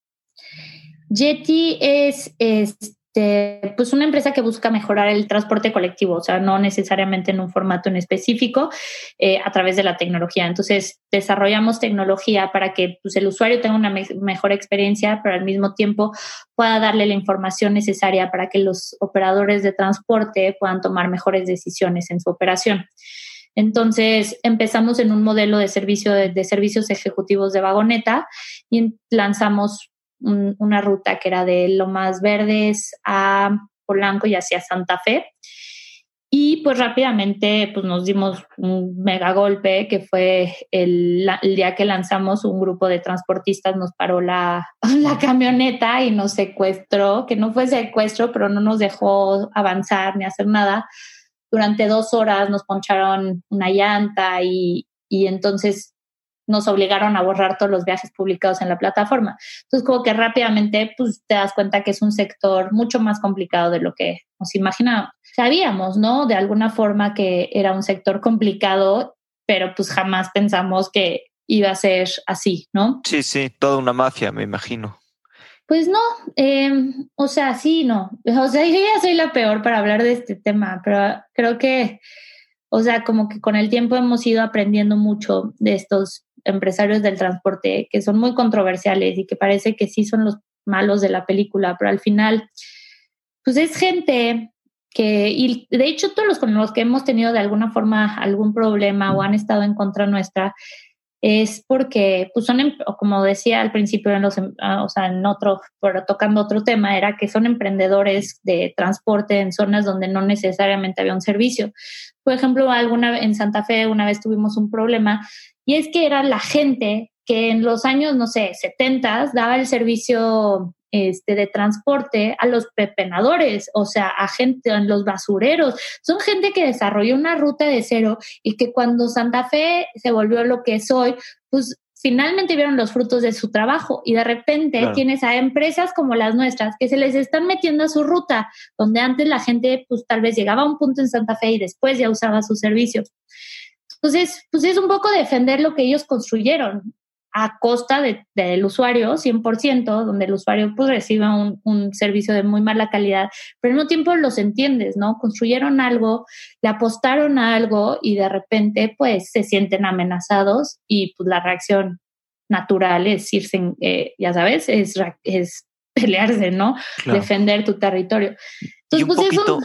Yeti es, es este, pues una empresa que busca mejorar el transporte colectivo, o sea, no necesariamente en un formato en específico, eh, a través de la tecnología. Entonces, desarrollamos tecnología para que pues, el usuario tenga una mejor experiencia, pero al mismo tiempo pueda darle la información necesaria para que los operadores de transporte puedan tomar mejores decisiones en su operación. Entonces empezamos en un modelo de servicio de servicios ejecutivos de vagoneta y lanzamos una ruta que era de Lomas Verdes a Polanco y hacia Santa Fe. Y pues rápidamente pues nos dimos un mega golpe que fue el, día que lanzamos un grupo de transportistas nos paró la, camioneta y nos secuestró, que no fue secuestro, pero no nos dejó avanzar ni hacer nada. Durante dos horas nos poncharon una llanta y, y entonces nos obligaron a borrar todos los viajes publicados en la plataforma. Entonces, como que rápidamente pues, te das cuenta que es un sector mucho más complicado de lo que nos imaginábamos. Sabíamos, ¿no? De alguna forma que era un sector complicado, pero pues jamás pensamos que iba a ser así, ¿no? Sí, sí, toda una mafia, me imagino. Pues no, em, o sea, sí, no. O sea, yo ya soy la peor para hablar de este tema, pero creo que, o sea, como que con el tiempo hemos ido aprendiendo mucho de estos empresarios del transporte que son muy controversiales y que parece que sí son los malos de la película, pero al final, pues es gente que, y de hecho todos los con los que hemos tenido de alguna forma algún problema o han estado en contra nuestra, es porque, pues son, em, como decía al principio, en los, em, ah, o sea, en otro, pero tocando otro tema, era que son emprendedores de transporte en zonas donde no necesariamente había un servicio. Por ejemplo, alguna en Santa Fe una vez tuvimos un problema y es que era la gente que en los años, no sé, 70 daba el servicio este, de transporte a los pepenadores, o sea, a gente en los basureros. Son gente que desarrolló una ruta de cero y que cuando Santa Fe se volvió lo que es hoy, pues finalmente vieron los frutos de su trabajo y de repente tienes a empresas como las nuestras que se les están metiendo a su ruta, donde antes la gente pues tal vez llegaba a un punto en Santa Fe y después ya usaba su servicio. Entonces, pues es un poco defender lo que ellos construyeron a costa del usuario, 100%, donde el usuario pues reciba un, servicio de muy mala calidad, pero al mismo tiempo los entiendes, ¿no? Construyeron algo, le apostaron a algo y de repente pues se sienten amenazados y pues la reacción natural es irse, eh, ya sabes, es, es pelearse, ¿no? Defender tu territorio. Entonces, pues eso,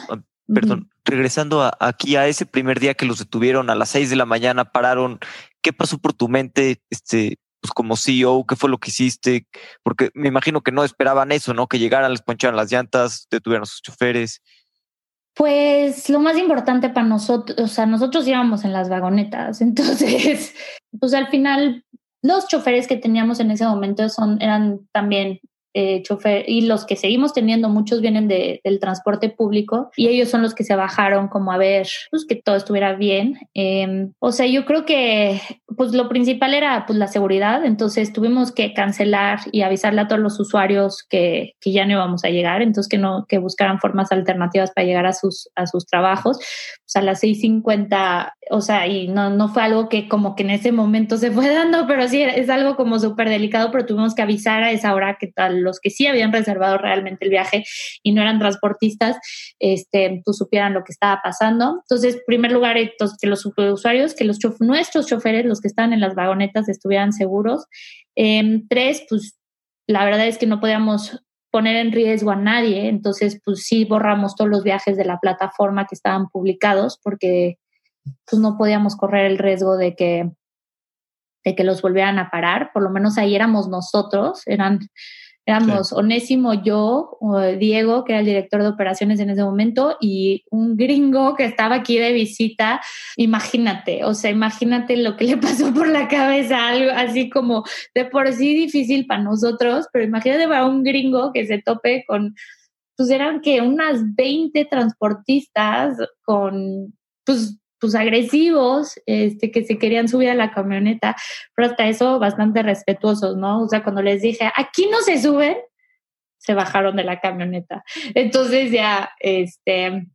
perdón, regresando aquí a ese primer día que los detuvieron a las seis de la mañana, pararon, ¿qué pasó por tu mente? Este, pues como CEO, ¿qué fue lo que hiciste? Porque me imagino que no esperaban eso, ¿no? Que llegaran, les poncharan las llantas, detuvieran a sus choferes. Pues lo más importante para nosotros, o sea, nosotros íbamos en las vagonetas, entonces, pues al final los choferes que teníamos en ese momento son, eran también eh, chofer y los que seguimos teniendo, muchos vienen de, del transporte público y ellos son los que se bajaron como a ver pues, que todo estuviera bien. Em, o sea, yo creo que pues lo principal era pues la seguridad, entonces tuvimos que cancelar y avisarle a todos los usuarios que, que ya no íbamos a llegar, entonces que no que buscaran formas alternativas para llegar a sus a sus trabajos. Pues a las 6:50, o sea, y no no fue algo que como que en ese momento se fue dando, pero sí es algo como súper delicado, pero tuvimos que avisar a esa hora que tal los que sí habían reservado realmente el viaje y no eran transportistas, este, pues supieran lo que estaba pasando. Entonces, en primer lugar, que los usuarios, que los nuestros choferes, los que estaban en las vagonetas, estuvieran seguros. Em, tres, pues la verdad es que no podíamos poner en riesgo a nadie, entonces pues sí borramos todos los viajes de la plataforma que estaban publicados porque pues no podíamos correr el riesgo de que de que los volvieran a parar, por lo menos ahí éramos nosotros, eran Éramos Onésimo, yo, Diego, que era el director de operaciones en ese momento, y un gringo que estaba aquí de visita. Imagínate, o sea, imagínate lo que le pasó por la cabeza, algo así como de por sí difícil para nosotros, pero imagínate para un gringo que se tope con, pues eran que unas 20 transportistas con, pues pues agresivos, este, que se querían subir a la camioneta, pero hasta eso bastante respetuosos, ¿no? O sea, cuando les dije, aquí no se suben, se bajaron de la camioneta. Entonces ya, este,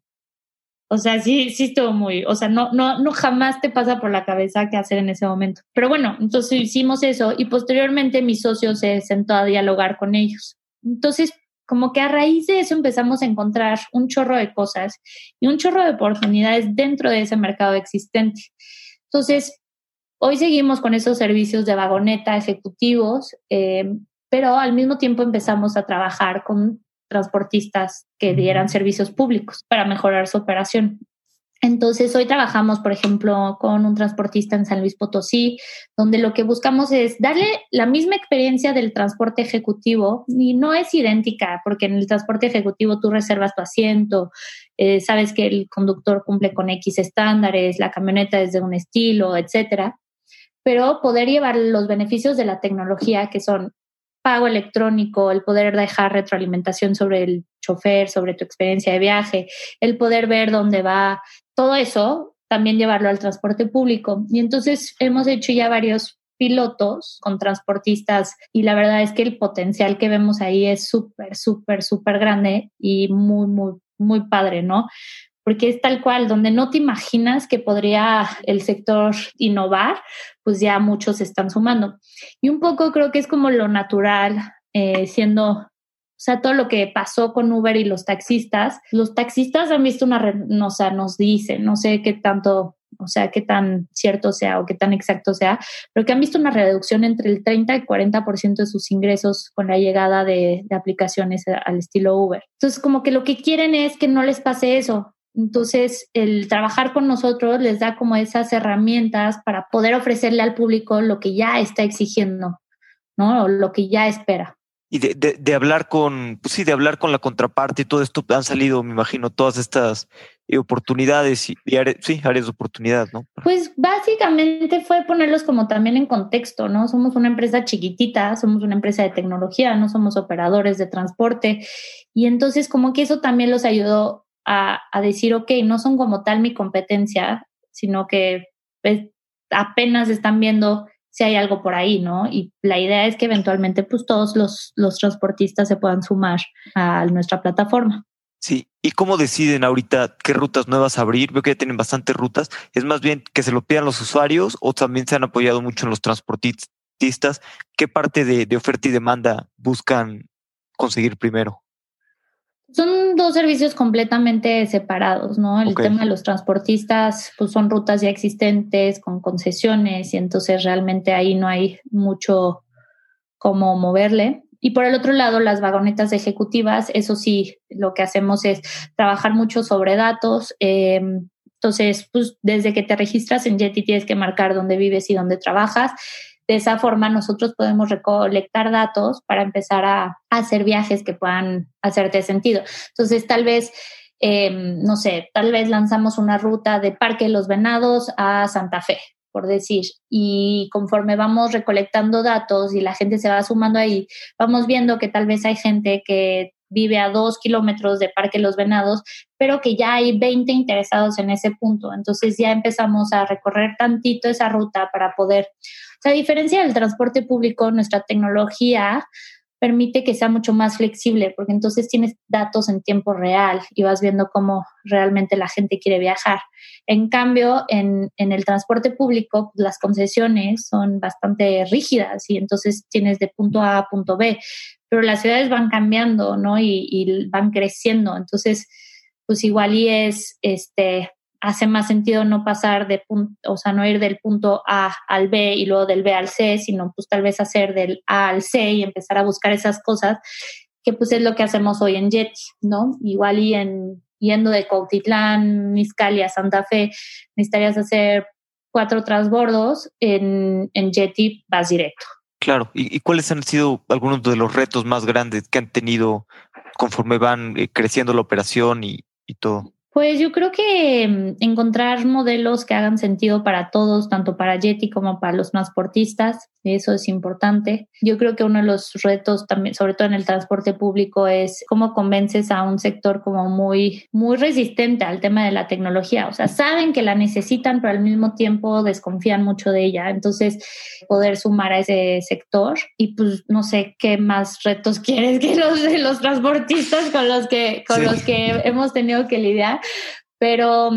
o sea, sí, sí estuvo muy, o sea, no, no, no jamás te pasa por la cabeza qué hacer en ese momento. Pero bueno, entonces hicimos eso y posteriormente mi socio se sentó a dialogar con ellos. Entonces, como que a raíz de eso empezamos a encontrar un chorro de cosas y un chorro de oportunidades dentro de ese mercado existente. Entonces, hoy seguimos con esos servicios de vagoneta ejecutivos, eh, pero al mismo tiempo empezamos a trabajar con transportistas que dieran servicios públicos para mejorar su operación. Entonces, hoy trabajamos, por ejemplo, con un transportista en San Luis Potosí, donde lo que buscamos es darle la misma experiencia del transporte ejecutivo y no es idéntica, porque en el transporte ejecutivo tú reservas tu asiento, eh, sabes que el conductor cumple con X estándares, la camioneta es de un estilo, etcétera. Pero poder llevar los beneficios de la tecnología, que son pago electrónico, el poder dejar retroalimentación sobre el chofer, sobre tu experiencia de viaje, el poder ver dónde va, todo eso también llevarlo al transporte público. Y entonces hemos hecho ya varios pilotos con transportistas y la verdad es que el potencial que vemos ahí es súper, súper, súper grande y muy, muy, muy padre, ¿no? Porque es tal cual, donde no te imaginas que podría el sector innovar, pues ya muchos están sumando. Y un poco creo que es como lo natural, eh, siendo o sea, todo lo que pasó con Uber y los taxistas, los taxistas han visto una, o sea, nos dicen, no sé qué tanto, o sea, qué tan cierto sea o qué tan exacto sea, pero que han visto una reducción entre el 30 y 40% de sus ingresos con la llegada de, de aplicaciones al estilo Uber. Entonces, como que lo que quieren es que no les pase eso, entonces, el trabajar con nosotros les da como esas herramientas para poder ofrecerle al público lo que ya está exigiendo, ¿no? O lo que ya espera y de, hablar con, pues sí, de hablar con la contraparte y todo esto han salido, me imagino, todas estas eh, oportunidades y, sí, áreas de oportunidad, ¿no? Pues básicamente fue ponerlos como también en contexto, ¿no? Somos una empresa chiquitita, somos una empresa de tecnología, no somos operadores de transporte y entonces como que eso también los ayudó a, a decir, ok, no son como tal mi competencia, sino que pues, apenas están viendo si hay algo por ahí, ¿no? Y la idea es que eventualmente pues todos los, los transportistas se puedan sumar a nuestra plataforma. Sí, ¿y cómo deciden ahorita qué rutas nuevas abrir? Veo que ya tienen bastantes rutas. ¿Es más bien que se lo pidan los usuarios o también se han apoyado mucho en los transportistas? ¿Qué parte de, de oferta y demanda buscan conseguir primero? Son dos servicios completamente separados, ¿no? El tema de los transportistas, pues son rutas ya existentes con concesiones y entonces realmente ahí no hay mucho cómo moverle. Y por el otro lado, las vagonetas ejecutivas, eso sí, lo que hacemos es trabajar mucho sobre datos. Eh, entonces, pues desde que te registras en Jetty tienes que marcar dónde vives y dónde trabajas de esa forma nosotros podemos recolectar datos para empezar a, hacer viajes que puedan hacerte sentido. Entonces, tal vez, em, no sé, tal vez lanzamos una ruta de Parque de los Venados a Santa Fe, por decir, y conforme vamos recolectando datos y la gente se va sumando ahí, vamos viendo que tal vez hay gente que vive a dos kilómetros de Parque Los Venados, pero que ya hay 20 interesados en ese punto. Entonces ya empezamos a recorrer tantito esa ruta para poder a diferencia del transporte público, nuestra tecnología permite que sea mucho más flexible, porque entonces tienes datos en tiempo real y vas viendo cómo realmente la gente quiere viajar. En cambio, en, el transporte público, las concesiones son bastante rígidas y entonces tienes de punto A a punto B, pero las ciudades van cambiando, ¿no? Y, y van creciendo. Entonces, pues igual y es, este, hace más sentido no pasar de punto, o sea, no ir del punto A al B y luego del B al C, sino pues tal vez hacer del A al C y empezar a buscar esas cosas, que pues es lo que hacemos hoy en Jet, ¿no? Igual y en yendo de Cautitlán, Miscali Santa Fe, necesitarías hacer cuatro transbordos, en, en Jetty vas directo. Claro, ¿Y, cuáles han sido algunos de los retos más grandes que han tenido conforme van eh, creciendo la operación y, y todo? Pues yo creo que mm, encontrar modelos que hagan sentido para todos, tanto para Yeti como para los transportistas, eso es importante. Yo creo que uno de los retos también, sobre todo en el transporte público, es cómo convences a un sector como muy, muy resistente al tema de la tecnología. O sea, saben que la necesitan, pero al mismo tiempo desconfían mucho de ella. Entonces, poder sumar a ese sector y pues no sé qué más retos quieres que los de los transportistas con los que, con los que hemos tenido que lidiar pero,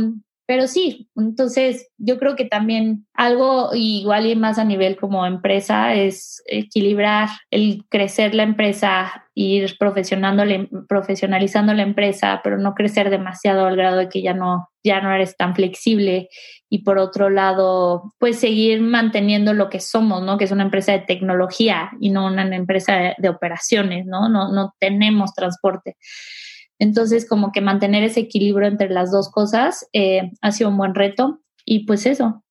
pero sí, entonces yo creo que también algo igual y más a nivel como empresa es equilibrar el crecer la empresa, ir profesionalizando la empresa, pero no crecer demasiado al grado de que ya no, ya no eres tan flexible y por otro lado, pues seguir manteniendo lo que somos, ¿no? Que es una empresa de tecnología y no una empresa de, de operaciones, ¿no? No, no tenemos transporte. Entonces, como que mantener ese equilibrio entre las dos cosas eh, ha sido un buen reto y pues eso.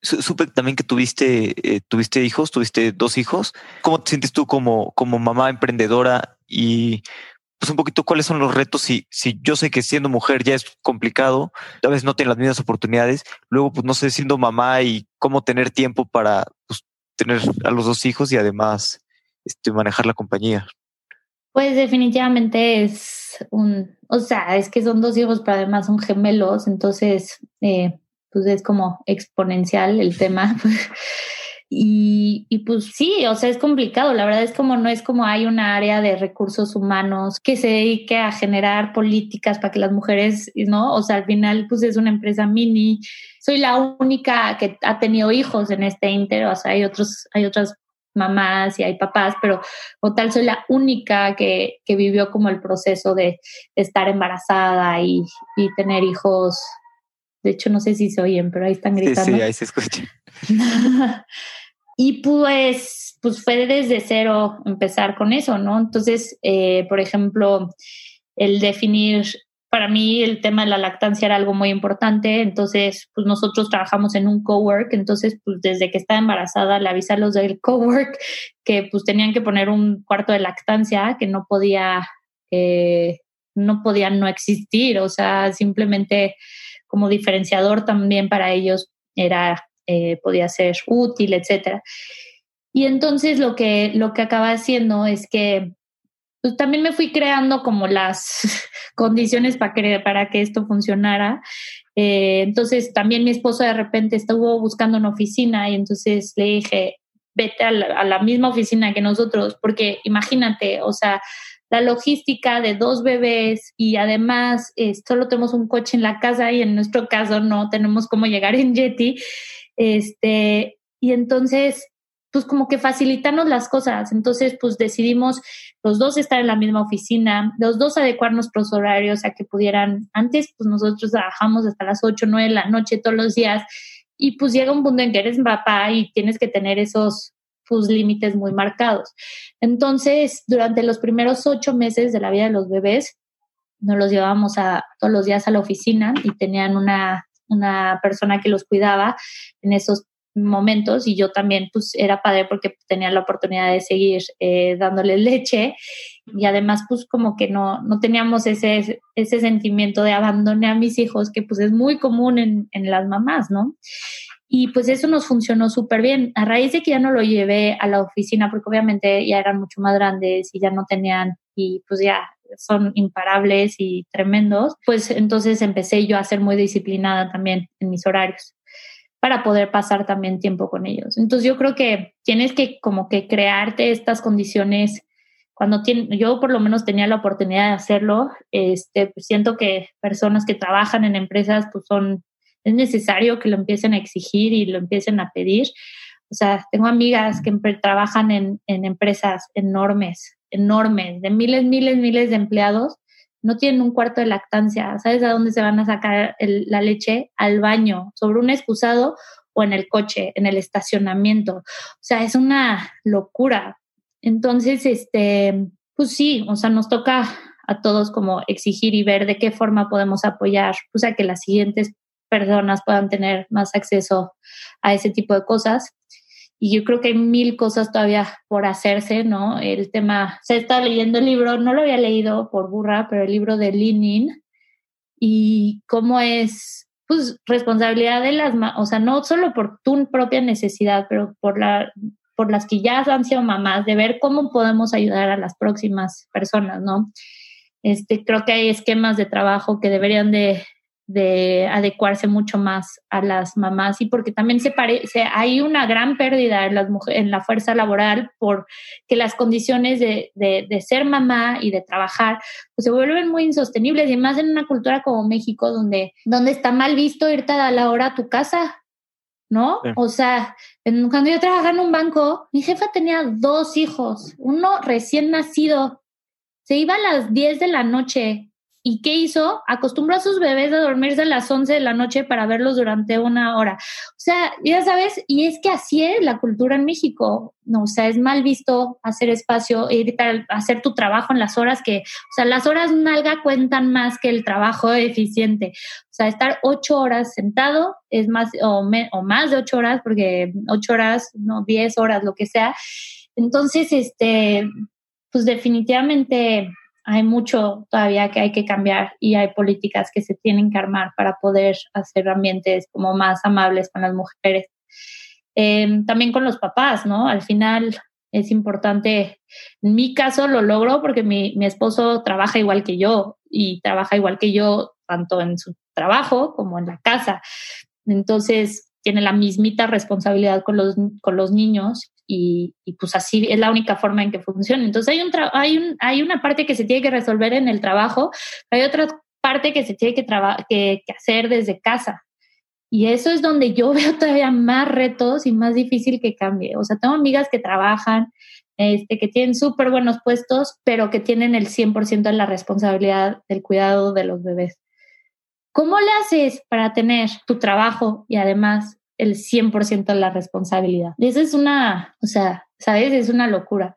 Supe también que tuviste, eh, tuviste hijos, tuviste dos hijos. ¿Cómo te sientes tú como, como mamá emprendedora y pues un poquito cuáles son los retos si, si yo sé que siendo mujer ya es complicado, a veces no tiene las mismas oportunidades, luego pues no sé, siendo mamá y cómo tener tiempo para pues, tener a los dos hijos y además este, manejar la compañía. Pues definitivamente es un, o sea, es que son dos hijos, pero además son gemelos, entonces, eh, pues es como exponencial el tema. Y, y, pues sí, o sea, es complicado. La verdad es como no es como hay una área de recursos humanos que se dedique a generar políticas para que las mujeres, ¿no? O sea, al final, pues es una empresa mini. Soy la única que ha tenido hijos en este inter, o sea, hay otros, hay otras mamás y hay papás, pero o tal soy la única que, que vivió como el proceso de, estar embarazada y, y, tener hijos. De hecho, no sé si se oyen, pero ahí están gritando. Sí, sí, ahí se escucha. y pues, pues fue desde cero empezar con eso, ¿no? Entonces, eh, por ejemplo, el definir para mí el tema de la lactancia era algo muy importante, entonces pues nosotros trabajamos en un cowork, entonces pues desde que estaba embarazada le avisé a los del cowork que pues tenían que poner un cuarto de lactancia que no podía, eh, no podía no existir, o sea, simplemente como diferenciador también para ellos era, eh, podía ser útil, etcétera. Y entonces lo que, lo que acaba haciendo es que pues también me fui creando como las condiciones para que, para que esto funcionara. Eh, entonces también mi esposo de repente estuvo buscando una oficina y entonces le dije, vete a la, misma oficina que nosotros, porque imagínate, o sea, la logística de dos bebés y además eh, solo tenemos un coche en la casa y en nuestro caso no tenemos cómo llegar en Jetty. Este, y entonces pues como que facilitarnos las cosas. Entonces, pues decidimos los dos estar en la misma oficina, los dos adecuar nuestros horarios a que pudieran, antes pues nosotros trabajamos hasta las 8, 9 de la noche todos los días y pues llega un punto en que eres papá y tienes que tener esos pues, límites muy marcados. Entonces, durante los primeros ocho meses de la vida de los bebés, nos los llevábamos a, todos los días a la oficina y tenían una, una persona que los cuidaba en esos momentos y yo también pues era padre porque tenía la oportunidad de seguir eh, dándole leche y además pues como que no, no teníamos ese, ese sentimiento de abandoné a mis hijos que pues es muy común en, en las mamás, ¿no? Y pues eso nos funcionó súper bien. A raíz de que ya no lo llevé a la oficina, porque obviamente ya eran mucho más grandes y ya no tenían, y pues ya son imparables y tremendos, pues entonces empecé yo a ser muy disciplinada también en mis horarios para poder pasar también tiempo con ellos. Entonces yo creo que tienes que como que crearte estas condiciones cuando tiene, yo por lo menos tenía la oportunidad de hacerlo, este, pues siento que personas que trabajan en empresas pues son, es necesario que lo empiecen a exigir y lo empiecen a pedir. O sea, tengo amigas que trabajan en, en empresas enormes, enormes, de miles, miles, miles de empleados no tienen un cuarto de lactancia. ¿Sabes a dónde se van a sacar la leche? Al baño, sobre un excusado o en el coche, en el estacionamiento. O sea, es una locura. Entonces, este, pues sí, o sea, nos toca a todos como exigir y ver de qué forma podemos apoyar, pues a que las siguientes personas puedan tener más acceso a ese tipo de cosas. Y yo creo que hay mil cosas todavía por hacerse, ¿no? El tema, se está leyendo el libro, no lo había leído por burra, pero el libro de Lenin y cómo es, pues, responsabilidad de las, o sea, no solo por tu propia necesidad, pero por la por las que ya han sido mamás, de ver cómo podemos ayudar a las próximas personas, ¿no? Este, creo que hay esquemas de trabajo que deberían de, de adecuarse mucho más a las mamás y porque también se parece, hay una gran pérdida en, las mujeres, en la fuerza laboral porque las condiciones de, de, de, ser mamá y de trabajar pues se vuelven muy insostenibles y más en una cultura como México donde, donde está mal visto irte a la hora a tu casa, ¿no? O sea, cuando yo trabajaba en un banco, mi jefa tenía dos hijos, uno recién nacido, se iba a las 10 de la noche ¿Y qué hizo? Acostumbró a sus bebés a dormirse a las 11 de la noche para verlos durante una hora. O sea, ya sabes, y es que así es la cultura en México. No, o sea, es mal visto hacer espacio, ir hacer tu trabajo en las horas que, o sea, las horas nalga cuentan más que el trabajo eficiente. O sea, estar ocho horas sentado es más o, o más de ocho horas, porque ocho horas, no, diez horas, lo que sea. Entonces, este, pues definitivamente hay mucho todavía que hay que cambiar y hay políticas que se tienen que armar para poder hacer ambientes como más amables con las mujeres. Em, también con los papás, ¿no? Al final es importante, en mi caso lo logro porque mi, mi esposo trabaja igual que yo y trabaja igual que yo tanto en su trabajo como en la casa. Entonces, tiene la mismita responsabilidad con los, con los niños y, pues así es la única forma en que funciona. Entonces hay, un hay, un, hay una parte que se tiene que resolver en el trabajo, hay otra parte que se tiene que, que, que hacer desde casa. Y eso es donde yo veo todavía más retos y más difícil que cambie. O sea, tengo amigas que trabajan, este, que tienen súper buenos puestos, pero que tienen el 100% de la responsabilidad del cuidado de los bebés. ¿Cómo le haces para tener tu trabajo y además el 100% de la responsabilidad. Y eso es una, o sea, ¿sabes? Es una locura.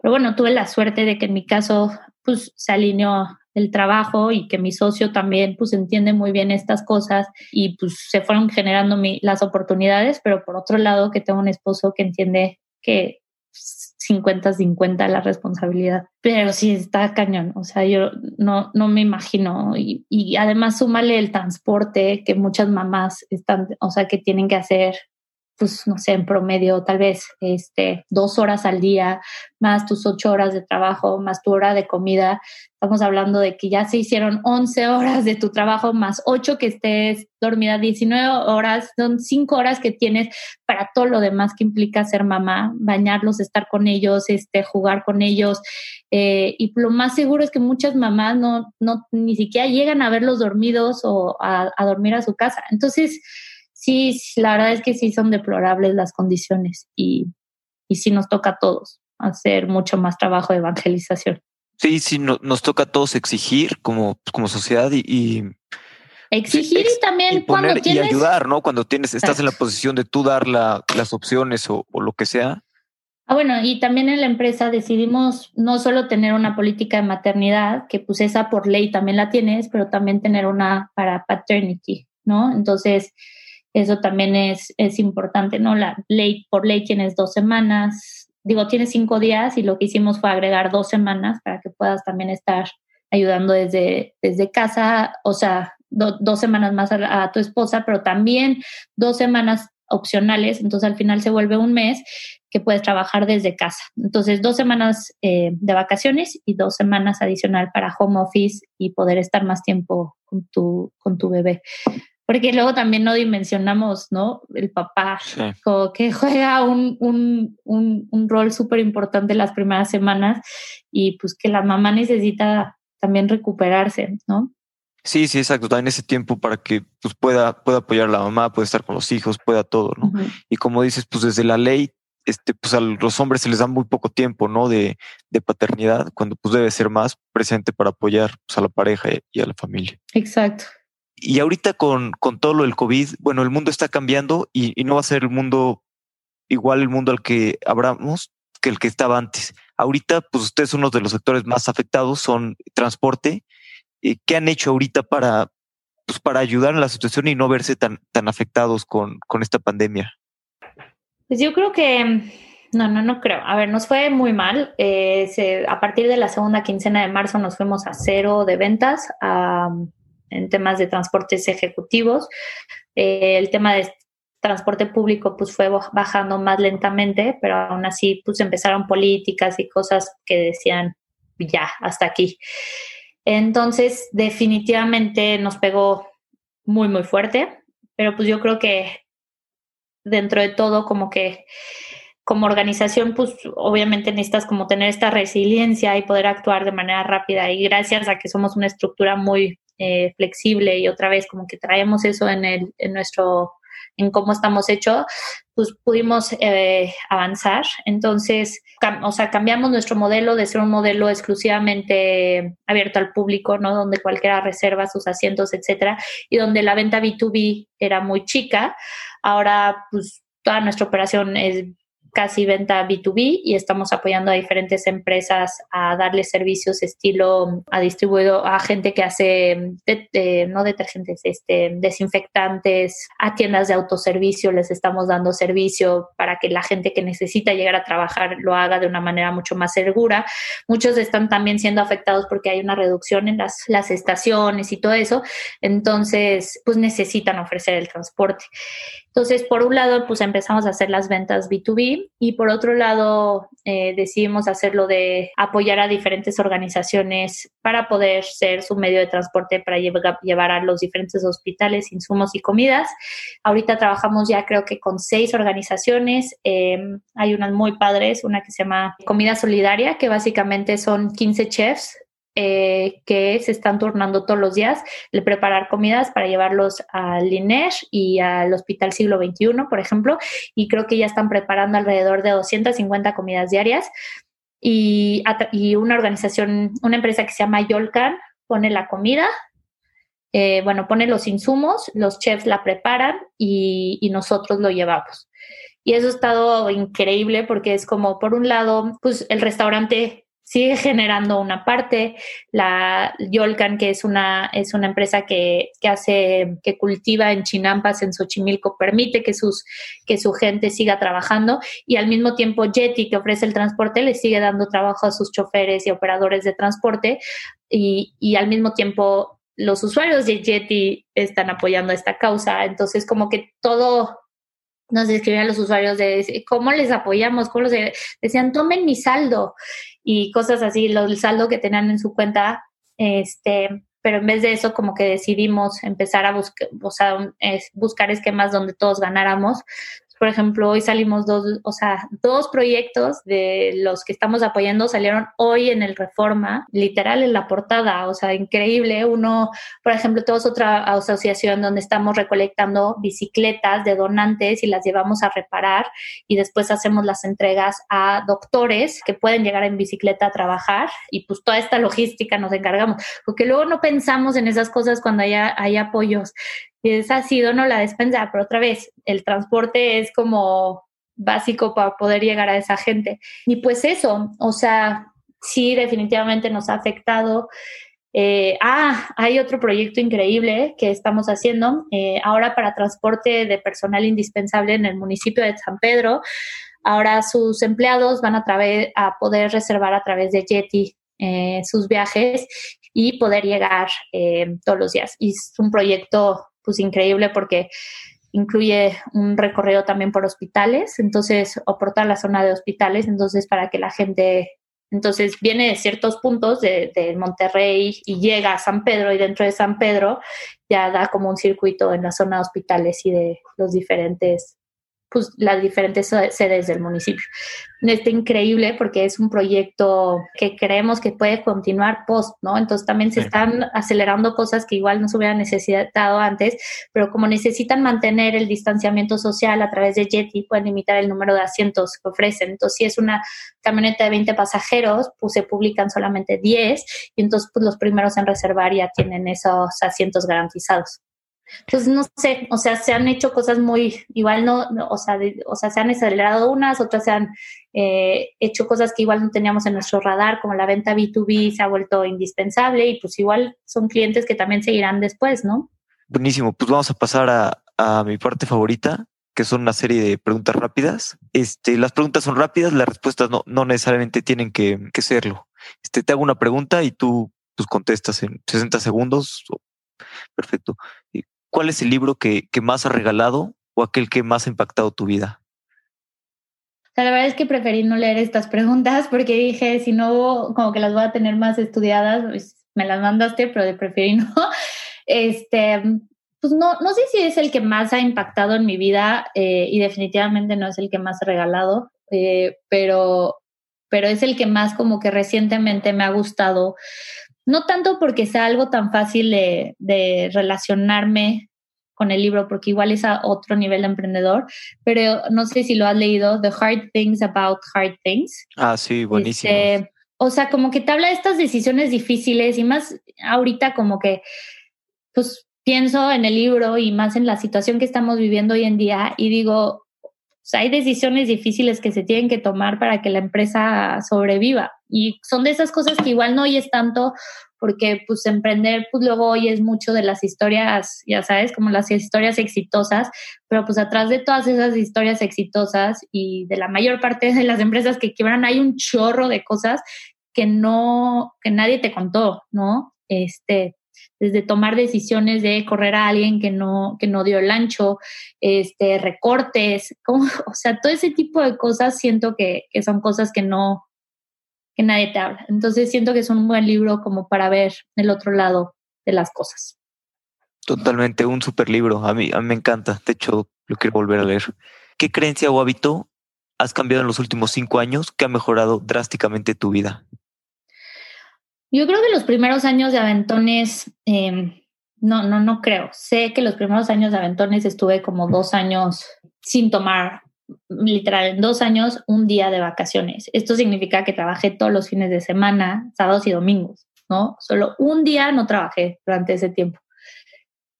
Pero bueno, tuve la suerte de que en mi caso, pues se alineó el trabajo y que mi socio también, pues entiende muy bien estas cosas y pues se fueron generando las oportunidades, pero por otro lado que tengo un esposo que entiende que 50-50 la responsabilidad. Pero sí está cañón, o sea, yo no, no me imagino. Y, y además súmale el transporte que muchas mamás están, o sea, que tienen que hacer pues no sé, en promedio tal vez este, dos horas al día, más tus ocho horas de trabajo, más tu hora de comida. Estamos hablando de que ya se hicieron 11 horas de tu trabajo, más ocho que estés dormida, 19 horas, son cinco horas que tienes para todo lo demás que implica ser mamá, bañarlos, estar con ellos, este, jugar con ellos. Eh, y lo más seguro es que muchas mamás no, no, ni siquiera llegan a verlos dormidos o a, a dormir a su casa. Entonces, sí, la verdad es que sí son deplorables las condiciones y, y sí nos toca a todos hacer mucho más trabajo de evangelización. Sí, sí, nos toca a todos exigir como, como sociedad y, exigir y también cuando tienes... y ayudar, ¿no? Cuando tienes, estás en la posición de tú dar la, las opciones o, o, lo que sea. Ah, bueno, y también en la empresa decidimos no solo tener una política de maternidad, que pues esa por ley también la tienes, pero también tener una para paternity, ¿no? Entonces, eso también es, es importante, ¿no? La ley, por ley tienes dos semanas, digo, tienes cinco días y lo que hicimos fue agregar dos semanas para que puedas también estar ayudando desde, desde casa, o sea, dos semanas más a, tu esposa, pero también dos semanas opcionales, entonces al final se vuelve un mes que puedes trabajar desde casa. Entonces, dos semanas eh, de vacaciones y dos semanas adicional para home office y poder estar más tiempo con tu, con tu bebé porque luego también no dimensionamos, ¿no? El papá, como que juega un, un, un, un rol súper importante las primeras semanas y pues que la mamá necesita también recuperarse, ¿no? Sí, sí, exacto. También ese tiempo para que pues, pueda, pueda apoyar a la mamá, pueda estar con los hijos, pueda todo, ¿no? Y como dices, pues desde la ley, este, pues a los hombres se les da muy poco tiempo, ¿no? De, de paternidad, cuando pues debe ser más presente para apoyar pues, a la pareja y a la familia. Exacto. Y ahorita con, con todo lo del COVID, bueno, el mundo está cambiando y, no va a ser el mundo igual el mundo al que abramos que el que estaba antes. Ahorita, pues ustedes uno de los sectores más afectados, son transporte. Eh, ¿Qué han hecho ahorita para, pues para ayudar en la situación y no verse tan, tan afectados con, con esta pandemia? Pues yo creo que no, no, no creo. A ver, nos fue muy mal. Eh, a partir de la segunda quincena de marzo nos fuimos a cero de ventas en temas de transportes ejecutivos. Eh, el tema de transporte público pues fue bajando más lentamente, pero aún así pues empezaron políticas y cosas que decían ya, hasta aquí. Entonces, definitivamente nos pegó muy, muy fuerte, pero pues yo creo que dentro de todo como que como organización, pues obviamente necesitas como tener esta resiliencia y poder actuar de manera rápida. Y gracias a que somos una estructura muy eh, flexible y otra vez como que traemos eso en, el, en nuestro en cómo estamos hechos, pues pudimos eh, avanzar. Entonces, o sea, cambiamos nuestro modelo de ser un modelo exclusivamente abierto al público, ¿no? Donde cualquiera reserva sus asientos, etcétera, y donde la venta B2B era muy chica. Ahora, pues toda nuestra operación es casi venta B2B y estamos apoyando a diferentes empresas a darle servicios estilo a distribuido a gente que hace no detergentes, este desinfectantes, a tiendas de autoservicio les estamos dando servicio para que la gente que necesita llegar a trabajar lo haga de una manera mucho más segura. Muchos están también siendo afectados porque hay una reducción en las, las estaciones y todo eso, entonces pues necesitan ofrecer el transporte. Entonces, por un lado, pues empezamos a hacer las ventas B2B y por otro lado, eh, decidimos hacerlo de apoyar a diferentes organizaciones para poder ser su medio de transporte para llevar a los diferentes hospitales insumos y comidas. Ahorita trabajamos ya creo que con seis organizaciones. Em, hay unas muy padres, una que se llama Comida Solidaria, que básicamente son 15 chefs eh, que se están turnando todos los días de preparar comidas para llevarlos al INES y al Hospital Siglo XXI, por ejemplo, y creo que ya están preparando alrededor de 250 comidas diarias. Y, una organización, una empresa que se llama Yolcan, pone la comida, eh, bueno, pone los insumos, los chefs la preparan y, y, nosotros lo llevamos. Y eso ha estado increíble porque es como, por un lado, pues el restaurante sigue generando una parte. La Yolcan, que es una, es una empresa que, que, hace, que cultiva en Chinampas, en Xochimilco, permite que, sus, que su gente siga trabajando. Y al mismo tiempo Jetty, que ofrece el transporte, le sigue dando trabajo a sus choferes y operadores de transporte. Y, y al mismo tiempo los usuarios de Jetty están apoyando esta causa. Entonces, como que todo nos escribían los usuarios de cómo les apoyamos, cómo decían, tomen mi saldo y cosas así, el saldo que tenían en su cuenta, este, pero en vez de eso como que decidimos empezar a buscar, o sea, buscar esquemas donde todos ganáramos por ejemplo, hoy salimos dos, o sea, dos proyectos de los que estamos apoyando salieron hoy en el Reforma, literal en la portada, o sea, increíble. Uno, por ejemplo, tenemos otra asociación donde estamos recolectando bicicletas de donantes y las llevamos a reparar y después hacemos las entregas a doctores que pueden llegar en bicicleta a trabajar y pues toda esta logística nos encargamos, porque luego no pensamos en esas cosas cuando haya, hay apoyos y es así, no la despensa, pero otra vez, el transporte es como básico para poder llegar a esa gente. Y pues eso, o sea, sí, definitivamente nos ha afectado. Eh, ah, hay otro proyecto increíble que estamos haciendo eh, ahora para transporte de personal indispensable en el municipio de San Pedro. Ahora sus empleados van a, a poder reservar a través de Jetty eh, sus viajes y poder llegar todos los días. Y es un proyecto pues increíble porque incluye un recorrido también por hospitales, entonces, o por la zona de hospitales, entonces para que la gente, entonces viene de ciertos puntos de, de, Monterrey y llega a San Pedro y dentro de San Pedro ya da como un circuito en la zona de hospitales y de los diferentes pues, las diferentes sedes del municipio. Está increíble porque es un proyecto que creemos que puede continuar post, ¿no? Entonces también se están acelerando cosas que igual no se hubieran necesitado antes, pero como necesitan mantener el distanciamiento social a través de Jetty, pueden limitar el número de asientos que ofrecen. Entonces, si es una camioneta de 20 pasajeros, pues se publican solamente 10 y entonces pues, los primeros en reservar ya tienen esos asientos garantizados. Entonces, no sé, o sea, se han hecho cosas muy, igual no, o, sea, o sea, se han acelerado unas, otras se han eh, hecho cosas que igual no teníamos en nuestro radar, como la venta B2B se ha vuelto indispensable y pues igual son clientes que también seguirán después, ¿no? Buenísimo, pues vamos a pasar a, a mi parte favorita, que son una serie de preguntas rápidas. Este, las preguntas son rápidas, las respuestas no, no necesariamente tienen que, que serlo. Este, te hago una pregunta y tú pues, contestas en 60 segundos. Perfecto. ¿Cuál es el libro que, que más ha regalado o aquel que más ha impactado tu vida? la verdad es que preferí no leer estas preguntas porque dije, si no, como que las voy a tener más estudiadas, pues me las mandaste, pero preferí no. Este, pues no, no sé si es el que más ha impactado en mi vida eh, y definitivamente no es el que más he regalado, eh, pero, pero es el que más como que recientemente me ha gustado. No tanto porque sea algo tan fácil de, de relacionarme con el libro, porque igual es a otro nivel de emprendedor, pero no sé si lo has leído, The Hard Things About Hard Things. Ah, sí, buenísimo. Este, o sea, como que te habla de estas decisiones difíciles y más ahorita como que, pues pienso en el libro y más en la situación que estamos viviendo hoy en día y digo, hay decisiones difíciles que se tienen que tomar para que la empresa sobreviva. Y son de esas cosas que igual no oyes tanto porque pues emprender pues luego oyes mucho de las historias, ya sabes, como las historias exitosas, pero pues atrás de todas esas historias exitosas y de la mayor parte de las empresas que quiebran hay un chorro de cosas que no, que nadie te contó, ¿no? Este, desde tomar decisiones de correr a alguien que no, que no dio el ancho, este, recortes, o sea, todo ese tipo de cosas siento que, que son cosas que no, que nadie te habla. Entonces siento que es un buen libro como para ver el otro lado de las cosas. Totalmente, un super libro. A mí, a mí me encanta. De hecho, lo quiero volver a leer. ¿Qué creencia o hábito has cambiado en los últimos cinco años que ha mejorado drásticamente tu vida? Yo creo que los primeros años de Aventones, em, no, no, no creo. Sé que los primeros años de Aventones estuve como dos años sin tomar, literal, en dos años, un día de vacaciones. Esto significa que trabajé todos los fines de semana, sábados y domingos, ¿no? Solo un día no trabajé durante ese tiempo.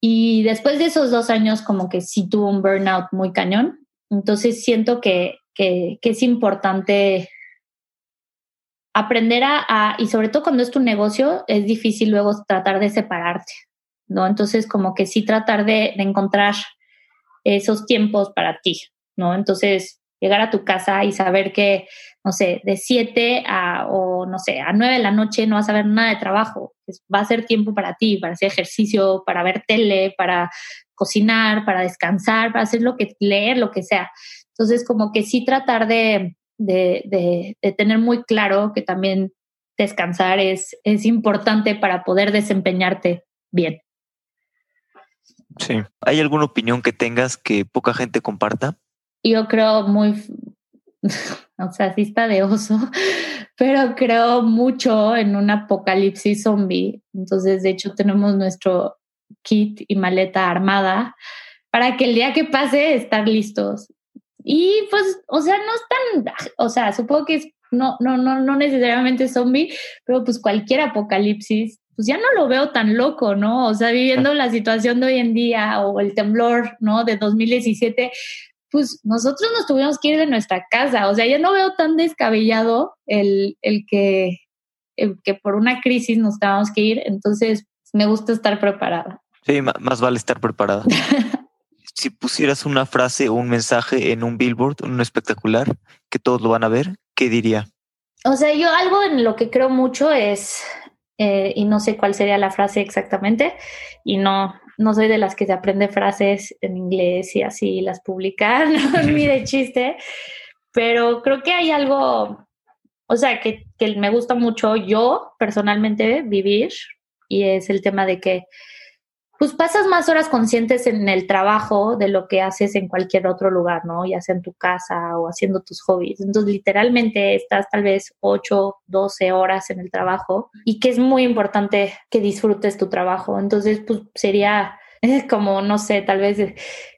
Y después de esos dos años, como que sí tuvo un burnout muy cañón. Entonces siento que, que, que es importante aprender a, y sobre todo cuando es tu negocio, es difícil luego tratar de separarte, ¿no? Entonces, como que sí tratar de, encontrar esos tiempos para ti, ¿no? Entonces, llegar a tu casa y saber que, no sé, de 7 a, o no sé, a 9 de la noche no vas a ver nada de trabajo. Va a ser tiempo para ti, para hacer ejercicio, para ver tele, para cocinar, para descansar, para hacer lo que, leer, lo que sea. Entonces, como que sí tratar de, de, tener muy claro que también descansar es, es importante para poder desempeñarte bien. Sí. ¿Hay alguna opinión que tengas que poca gente comparta? Yo creo muy, o sea, sí está de oso, pero creo mucho en un apocalipsis zombie. Entonces, de hecho, tenemos nuestro kit y maleta armada para que el día que pase estar listos. Y pues, o sea, no es tan, o sea, supongo que es, no, no, no, no necesariamente zombie, pero pues cualquier apocalipsis, pues ya no lo veo tan loco, ¿no? O sea, viviendo la situación de hoy en día o el temblor, ¿no? De 2017, pues nosotros nos tuvimos que ir de nuestra casa. O sea, ya no veo tan descabellado el, el que, el que por una crisis nos tengamos que ir. Entonces, me gusta estar preparada. Sí, más vale estar preparada. si pusieras una frase o un mensaje en un billboard, un espectacular, que todos lo van a ver, ¿qué diría? O sea, yo algo en lo que creo mucho es, eh, y no sé cuál sería la frase exactamente, y no, no soy de las que se aprende frases en inglés y así las publican, ni de chiste, pero creo que hay algo, o sea, que, que me gusta mucho yo personalmente vivir, y es el tema de que pues pasas más horas conscientes en el trabajo de lo que haces en cualquier otro lugar, ¿no? Ya sea en tu casa o haciendo tus hobbies. Entonces, literalmente estás tal vez 8, 12 horas en el trabajo y que es muy importante que disfrutes tu trabajo. Entonces, pues sería como, no sé, tal vez eh,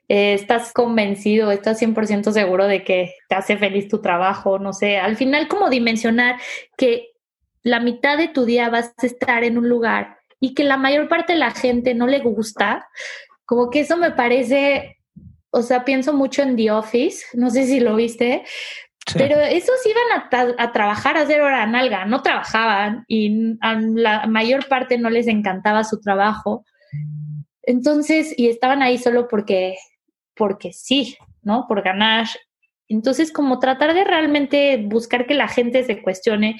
estás convencido, estás 100% seguro de que te hace feliz tu trabajo, no sé, al final como dimensionar que la mitad de tu día vas a estar en un lugar y que la mayor parte de la gente no le gusta, como que eso me parece, o sea, pienso mucho en The Office, no sé si lo viste, Pero esos iban a, a, trabajar a hacer hora nalga, no trabajaban y a la mayor parte no les encantaba su trabajo. Entonces, y estaban ahí solo porque, porque sí, ¿no? Por ganar. Entonces, como tratar de realmente buscar que la gente se cuestione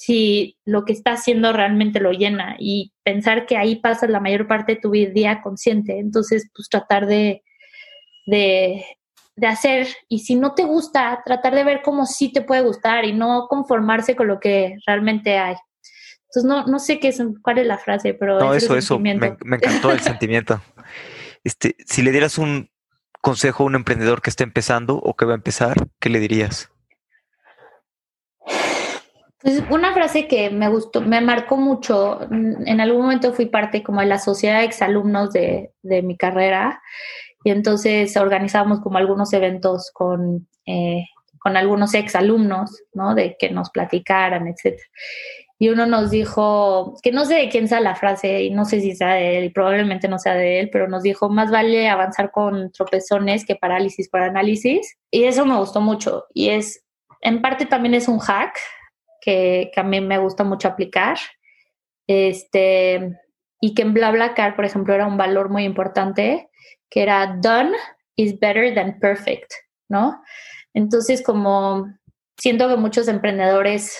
si lo que está haciendo realmente lo llena y pensar que ahí pasa la mayor parte de tu día consciente. Entonces, pues tratar de, de, de hacer y si no te gusta, tratar de ver cómo sí te puede gustar y no conformarse con lo que realmente hay. Entonces, no, no sé qué es, cuál es la frase, pero... No, eso, eso, me, me, encantó el sentimiento. Este, si le dieras un consejo a un emprendedor que está empezando o que va a empezar, ¿qué le dirías? Pues una frase que me gustó, me marcó mucho, en algún momento fui parte como de la sociedad de exalumnos de, de mi carrera y entonces organizamos como algunos eventos con, eh, con algunos exalumnos, ¿no? De que nos platicaran, etcétera. Y uno nos dijo, que no sé de quién sea la frase y no sé si sea de él probablemente no sea de él, pero nos dijo, más vale avanzar con tropezones que parálisis por análisis. Y eso me gustó mucho. Y es, en parte también es un hack que, que a mí me gusta mucho aplicar. Este, y que en BlaBlaCar, por ejemplo, era un valor muy importante que era done is better than perfect, ¿no? Entonces, como siento que muchos emprendedores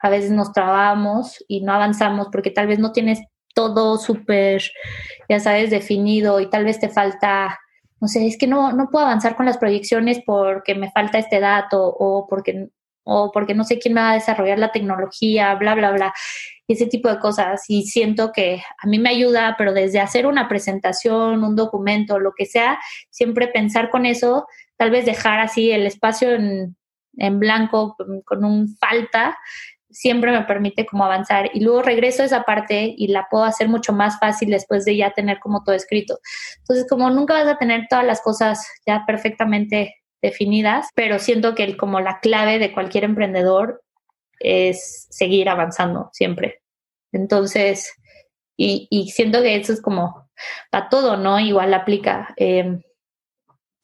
a veces nos trabamos y no avanzamos porque tal vez no tienes todo súper, ya sabes, definido y tal vez te falta, no sé, es que no, no puedo avanzar con las proyecciones porque me falta este dato o porque, o porque no sé quién me va a desarrollar la tecnología, bla, bla, bla ese tipo de cosas. Y siento que a mí me ayuda, pero desde hacer una presentación, un documento, lo que sea, siempre pensar con eso, tal vez dejar así el espacio en, en blanco con un falta, siempre me permite como avanzar y luego regreso a esa parte y la puedo hacer mucho más fácil después de ya tener como todo escrito. Entonces, como nunca vas a tener todas las cosas ya perfectamente definidas, pero siento que el, como la clave de cualquier emprendedor es seguir avanzando siempre. Entonces, y, y siento que eso es como para todo, ¿no? Igual aplica. Eh,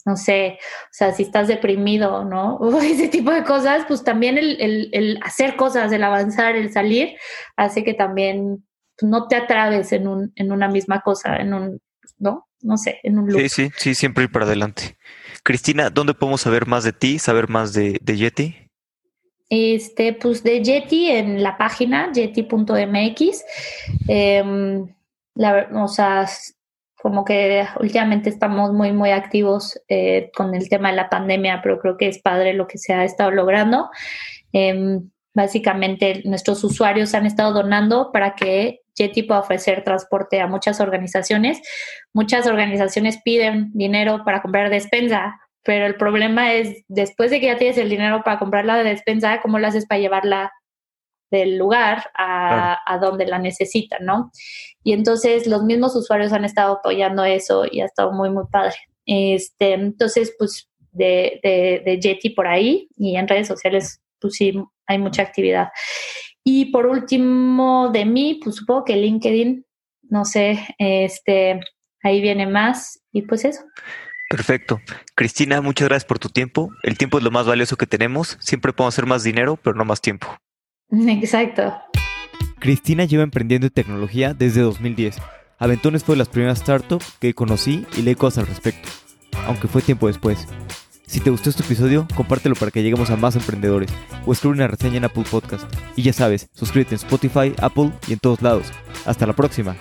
no sé, o sea, si estás deprimido, ¿no? O ese tipo de cosas, pues también el, hacer cosas, el avanzar, el salir, hace que también no te atraves en, un, en una misma cosa, en un, ¿no? No sé, en un loop. Sí, sí, sí, siempre ir para adelante. Cristina, ¿dónde podemos saber más de ti, saber más de, Yeti? Este, pues de Yeti en la página yeti.mx. Eh, la, o sea, como que últimamente estamos muy, muy activos eh, con el tema de la pandemia, pero creo que es padre lo que se ha estado logrando. Eh, básicamente, nuestros usuarios han estado donando para que Yeti pueda ofrecer transporte a muchas organizaciones. Muchas organizaciones piden dinero para comprar despensa pero el problema es, después de que ya tienes el dinero para comprar la de despensa, ¿cómo lo haces para llevarla del lugar a, a, donde la necesitan, ¿no? Y entonces los mismos usuarios han estado apoyando eso y ha estado muy, muy padre. Este, entonces, pues de, de, de Jetty por ahí y en redes sociales, pues sí, hay mucha actividad. Y por último, de mí, pues supongo que LinkedIn, no sé, este, ahí viene más y pues eso. Perfecto. Cristina, muchas gracias por tu tiempo. El tiempo es lo más valioso que tenemos. Siempre podemos hacer más dinero, pero no más tiempo. Exacto. Cristina lleva emprendiendo en tecnología desde 2010. Aventones fue de las primeras startups que conocí y leí cosas al respecto, aunque fue tiempo después. Si te gustó este episodio, compártelo para que lleguemos a más emprendedores o escribe una reseña en Apple Podcast. Y ya sabes, suscríbete en Spotify, Apple y en todos lados. Hasta la próxima.